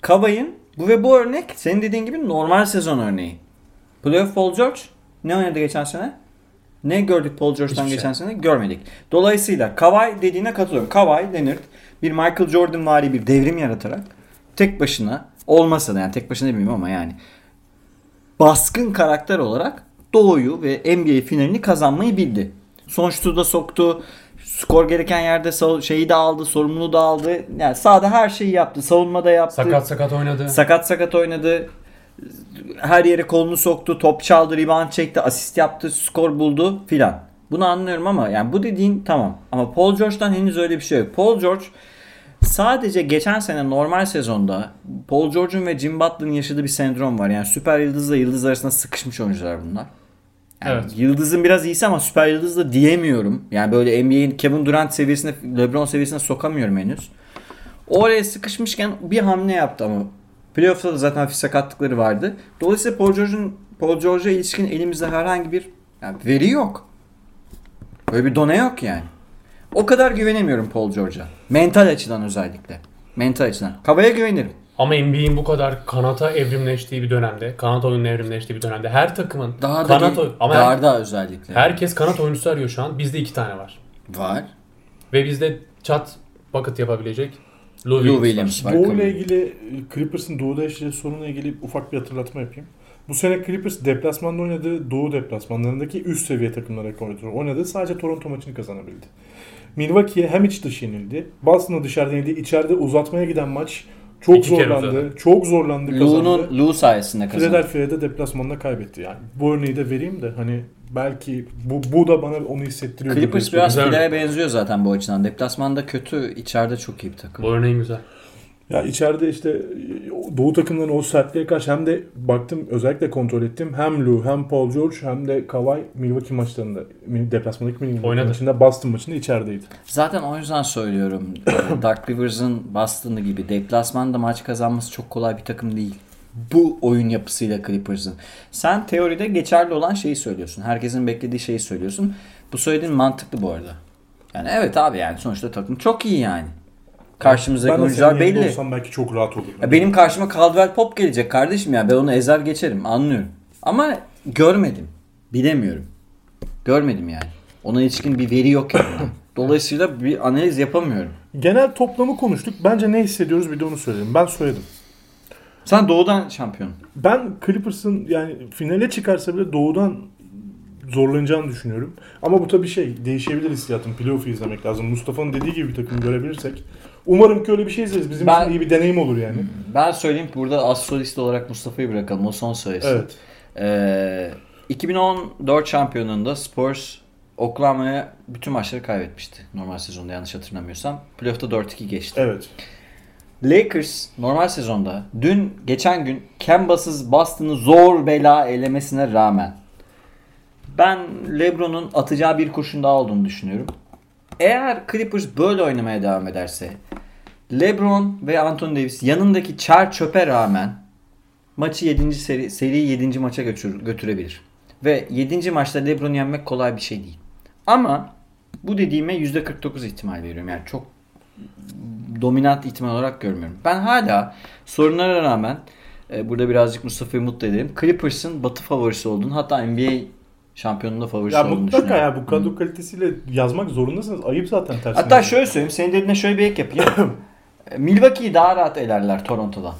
Kavay'ın bu ve bu örnek senin dediğin gibi normal sezon örneği. Playoff Paul George ne oynadı geçen sene? Ne gördük Paul George'dan Hiçbir şey. geçen sene? Görmedik. Dolayısıyla Kawhi dediğine katılıyorum. Kawhi Leonard bir Michael Jordan vari bir devrim yaratarak tek başına olmasa da yani tek başına demeyeyim ama yani baskın karakter olarak Doğu'yu ve NBA finalini kazanmayı bildi. Son şutu da soktu. Skor gereken yerde şeyi de aldı, sorumluluğu da aldı. Yani sahada her şeyi yaptı. Savunma da yaptı. Sakat sakat oynadı. Sakat sakat oynadı. Her yere kolunu soktu, top çaldı, rebound çekti, asist yaptı, skor buldu filan. Bunu anlıyorum ama yani bu dediğin tamam. Ama Paul George'dan henüz öyle bir şey yok. Paul George sadece geçen sene normal sezonda Paul George'un ve Jim Butler'ın yaşadığı bir sendrom var. Yani süper yıldızla yıldız arasında sıkışmış oyuncular bunlar. Yani Evet. Yıldızın biraz iyisi ama süper yıldız da diyemiyorum. Yani böyle NBA'in Kevin Durant seviyesine, LeBron seviyesine sokamıyorum henüz. Oraya sıkışmışken bir hamle yaptı ama playoff'ta da zaten hafif sakatlıkları vardı. Dolayısıyla Paul George'un Paul George'a ilişkin elimizde herhangi bir yani veri yok. Böyle bir done yok yani. O kadar güvenemiyorum Paul George'a. Mental açıdan özellikle. Mental açıdan. Kavaya güvenirim. Ama NBA'in bu kadar kanata evrimleştiği bir dönemde, kanat oyununa evrimleştiği bir dönemde her takımın Daha da kanat değil, oy- ama her- Darda özellikle. herkes kanat oyuncusu arıyor şu an. Bizde iki tane var. Var. Ve bizde çat bucket yapabilecek Lou, Lou Williams, Williams var. Doğu kabul. ile ilgili e, Clippers'ın Doğu'da yaşayacağı sorunla ilgili ufak bir hatırlatma yapayım. Bu sene Clippers deplasmanda oynadığı Doğu deplasmanlarındaki üst seviye takımlara oynadı. Oynadı. Sadece Toronto maçını kazanabildi. Milwaukee'ye hem iç dışı yenildi. Boston'a dışarıda yenildi. İçeride uzatmaya giden maç çok İki zorlandı. Çok zorlandı kazandı. Lou'nun Lou sayesinde kazandı. Philadelphia'ya da deplasmanda kaybetti yani. Bu örneği de vereyim de hani belki bu, bu da bana onu hissettiriyor. Clippers biraz. Philadelphia'ya benziyor zaten bu açıdan. Deplasmanda kötü, içeride çok iyi bir takım. Bu örneğin güzel. Ya içeride işte Doğu takımlarının o sertliğe karşı hem de baktım özellikle kontrol ettim. Hem Lou hem Paul George hem de Kawhi Milwaukee maçlarında deplasmandaki Milwaukee Oynadı. maçında Boston maçında içerideydi. Zaten o yüzden söylüyorum. Dark Rivers'ın Boston'ı gibi deplasmanda maç kazanması çok kolay bir takım değil. Bu oyun yapısıyla Clippers'ın. Sen teoride geçerli olan şeyi söylüyorsun. Herkesin beklediği şeyi söylüyorsun. Bu söylediğin mantıklı bu arada. Yani evet abi yani sonuçta takım çok iyi yani. Karşımızdaki Ben oyuncular belli. olsam belki çok rahat olurum. Ya benim karşıma Caldwell Pop gelecek kardeşim ya. Ben onu ezer geçerim. Anlıyorum. Ama görmedim. Bilemiyorum. Görmedim yani. Ona ilişkin bir veri yok yani. Dolayısıyla bir analiz yapamıyorum. Genel toplamı konuştuk. Bence ne hissediyoruz bir de onu söyledim. Ben söyledim. Sen doğudan şampiyon. Ben Clippers'ın yani finale çıkarsa bile doğudan zorlanacağını düşünüyorum. Ama bu tabii şey değişebilir hissiyatım. Playoff'u izlemek lazım. Mustafa'nın dediği gibi bir takım görebilirsek. Umarım ki öyle bir şey izleriz. Bizim Ben- için iyi bir deneyim olur yani. Ben söyleyeyim burada az solist olarak Mustafa'yı bırakalım. O son söylesin. Evet. Ee, 2014 şampiyonunda Spurs Oklahoma'ya bütün maçları kaybetmişti. Normal sezonda yanlış hatırlamıyorsam. Playoff'ta 4-2 geçti. Evet. Lakers normal sezonda dün geçen gün Kemba'sız Boston'ı zor bela elemesine rağmen ben LeBron'un atacağı bir kurşun daha olduğunu düşünüyorum. Eğer Clippers böyle oynamaya devam ederse LeBron ve Anthony Davis yanındaki çer çöpe rağmen maçı 7. seri seriyi 7. maça götür, götürebilir. Ve 7. maçta LeBron'u yenmek kolay bir şey değil. Ama bu dediğime %49 ihtimal veriyorum. Yani çok dominant ihtimal olarak görmüyorum. Ben hala sorunlara rağmen e, burada birazcık Mustafa'yı mutlu ederim. Clippers'ın batı favorisi olduğunu hatta NBA şampiyonluğunda favorisi Ya olduğunu mutlaka düşünüyorum. ya bu kadro kalitesiyle yazmak zorundasınız. Ayıp zaten tersine. Hatta şöyle söyleyeyim. Senin dediğine şöyle bir ek yapayım. Milwaukee'yi daha rahat elerler Toronto'dan.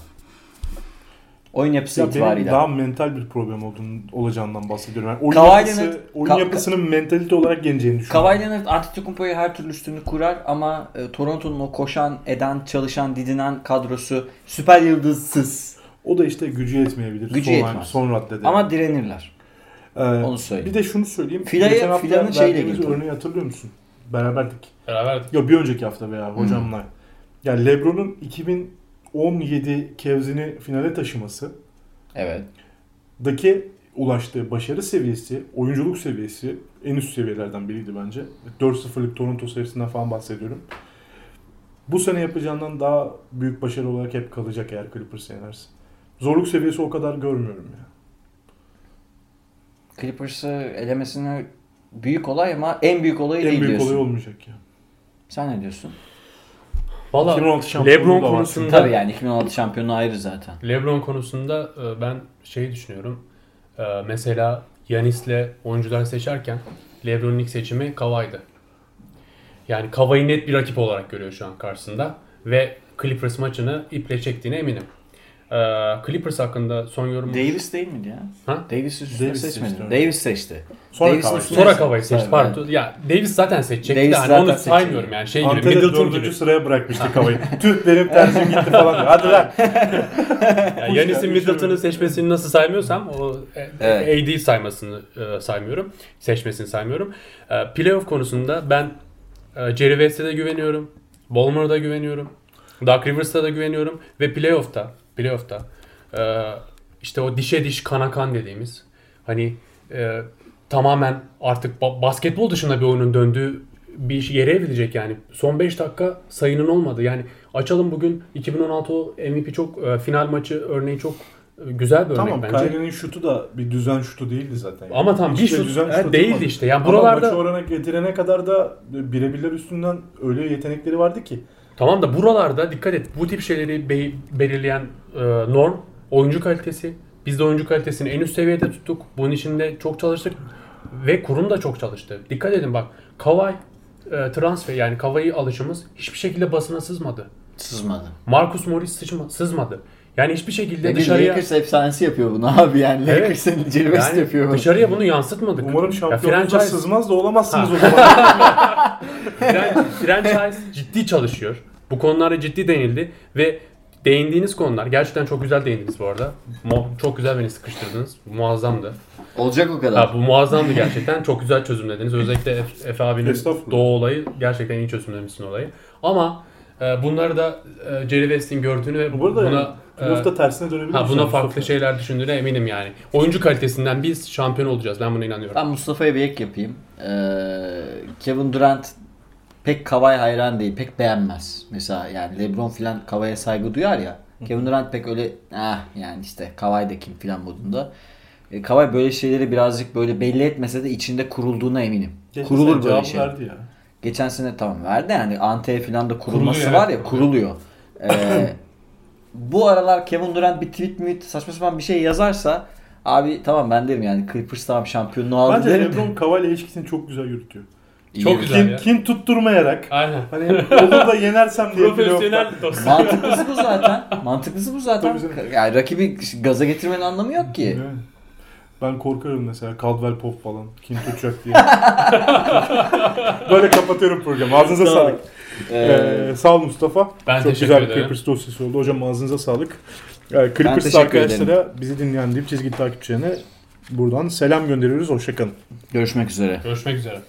Oyun yapısı ya itibariyle. daha mental bir problem olduğunu, olacağından bahsediyorum. Yani oyun, Kawhi yapısı, Leonard- oyun Ka- yapısının mentalite olarak geleceğini düşünüyorum. Kawhi Leonard Antetokounmpo'ya her türlü üstünlük kurar ama e, Toronto'nun o koşan, eden, çalışan, didinen kadrosu süper yıldızsız. O da işte gücü yetmeyebilir. Gücü son, yetmez. Son raddede. Ama direnirler. Ee, onu söyleyeyim. Bir de şunu söyleyeyim. Fila'ya- Fila'nın şeyle ilgili. örneği hatırlıyor musun? Beraberdik. Beraberdik. Ya bir önceki hafta veya Hmm. Yani LeBron'un 2017 Cavs'ini finale taşıması Evet. daki ulaştığı başarı seviyesi, oyunculuk seviyesi en üst seviyelerden biriydi bence. 4-0'lık Toronto serisinden falan bahsediyorum. Bu sene yapacağından daha büyük başarı olarak hep kalacak eğer Clippers yenerse. Zorluk seviyesi o kadar görmüyorum ya. Clippers'ı elemesini büyük olay ama en büyük olayı En değil büyük diyorsun. olay olmayacak ya. Sen ne diyorsun? Valla 2016 şampiyonluğu LeBron da var. konusunda Tabii yani 2016 şampiyonu ayrı zaten. LeBron konusunda e, ben şey düşünüyorum. E, Mesela Yanis'le oyuncular seçerken LeBron'un ilk seçimi Kawhi'dı. Yani Kawhi'yi net bir rakip olarak görüyor şu an karşısında ve Clippers maçını iple çektiğine eminim. E, Clippers hakkında son yorum Davis değil miydi ya? Ha? Davis üstüne Davis seçmedi. seçti. Davis seçti. Sonra Davis'in üstüne- Sonra Kawhi seçti. Pardon. Ya Davis zaten seçecekti. Davis de hani zaten onu seçecekti. saymıyorum yani şey gibi. Antalya'da Middleton dördüncü sıraya bırakmıştık havayı. Tüh benim tercihim gitti falan. Hadi lan. Yani Yanis'in Middleton'ı seçmesini nasıl saymıyorsam o e, Evet. AD saymasını e, saymıyorum. Seçmesini saymıyorum. E, Playoff konusunda ben e, Jerry West'e de güveniyorum. Ballmer'a da güveniyorum. Doug Rivers'a da güveniyorum. Ve playoff'ta playoff'ta e, işte o dişe diş kana kan dediğimiz hani e, tamamen artık ba- basketbol dışında bir oyunun döndüğü bir yere evrilecek yani. Son 5 dakika sayının olmadı. Yani açalım bugün 2016 o MVP çok e, final maçı örneği çok e, güzel bir örnek Tamam bence. Kyrie'nin şutu da bir düzen şutu değildi zaten. yani. Ama tam bir Hiç şut düzen evet, şutu değildi tutmadı. işte. Yani Ama buralarda maçı orana getirene kadar da birebirler üstünden öyle yetenekleri vardı ki. Tamam da buralarda dikkat et. Bu tip şeyleri be- belirleyen e, norm oyuncu kalitesi. Biz de oyuncu kalitesini en üst seviyede tuttuk. Bunun için de çok çalıştık ve kurum da çok çalıştı. Dikkat edin bak. Kawhi e, transfer yani Kawhi alışımız hiçbir şekilde basına sızmadı. Sızmadı. Marcus Morris sıçma, sızmadı. Yani hiçbir şekilde Bir dışarıya Lakers efsanesi yapıyor bunu abi yani. Evet. Lakers'ın West yani yapıyor bunu. dışarıya bunu yansıtmadık. Umarım Ya şampiyonluğunuza franchise- sızmaz da olamazsınız Ha. o zaman. Fran- franchise ciddi çalışıyor. Bu konulara ciddi değinildi ve değindiğiniz konular gerçekten çok güzel değindiniz bu arada. Mu- çok güzel beni sıkıştırdınız. Muazzamdı. Olacak o kadar. Ha, bu muazzamdı gerçekten. Çok güzel çözümlediniz. Özellikle Efe, Efe abinin doğu olayı gerçekten iyi çözümlemişsin olayı. Ama e, bunları da e, Jerry West'in gördüğünü ve Bu buna yani, playoff'ta tersine dönebilir. ha, buna farklı Mustafa. şeyler düşündüğüne eminim yani. Oyuncu kalitesinden biz şampiyon olacağız. Ben buna inanıyorum. Ben Mustafa'ya bir ek yapayım. Ee, Kevin Durant pek Kawhi hayran değil, pek beğenmez. Mesela yani LeBron filan Kawhi'ye saygı duyar ya. Kevin Durant pek öyle ah yani işte Kawhi da kim filan modunda. E, Kawhi böyle şeyleri birazcık böyle belli etmese de içinde kurulduğuna eminim. Geçen Kurulur böyle şey. verdi ya. Geçen sene tamam verdi yani Ante filan da kurulması Kuruluyor, var ya evet. kuruluyor. Ee, bu aralar Kevin Durant bir tweet mi saçma sapan bir şey yazarsa abi tamam ben derim yani Clippers tamam şampiyonluğu aldı Bence derim. LeBron Kawhi ilişkisini çok güzel yürütüyor. İyi Çok güzel Kin, ya. kin tutturmayarak Aynen. hani olur da yenersem diye Profesyonel dost. Mantıklısı bu zaten. Mantıklısı bu zaten. Yani rakibi gaza getirmenin anlamı yok ki. Evet. Ben korkarım mesela Caldwell Pop falan kim tutacak diye. Böyle kapatıyorum programı. Ağzınıza Tamam. sağlık. Ee, Ee, sağ ol Mustafa. Ben Çok teşekkür güzel bir ederim. Clippers dosyası oldu. Hocam ağzınıza sağlık. Ee, Clippers arkadaşlara bizi dinleyen Dip Çizgi takipçilerine buradan selam gönderiyoruz. Hoşçakalın. görüşmek üzere. Görüşmek üzere.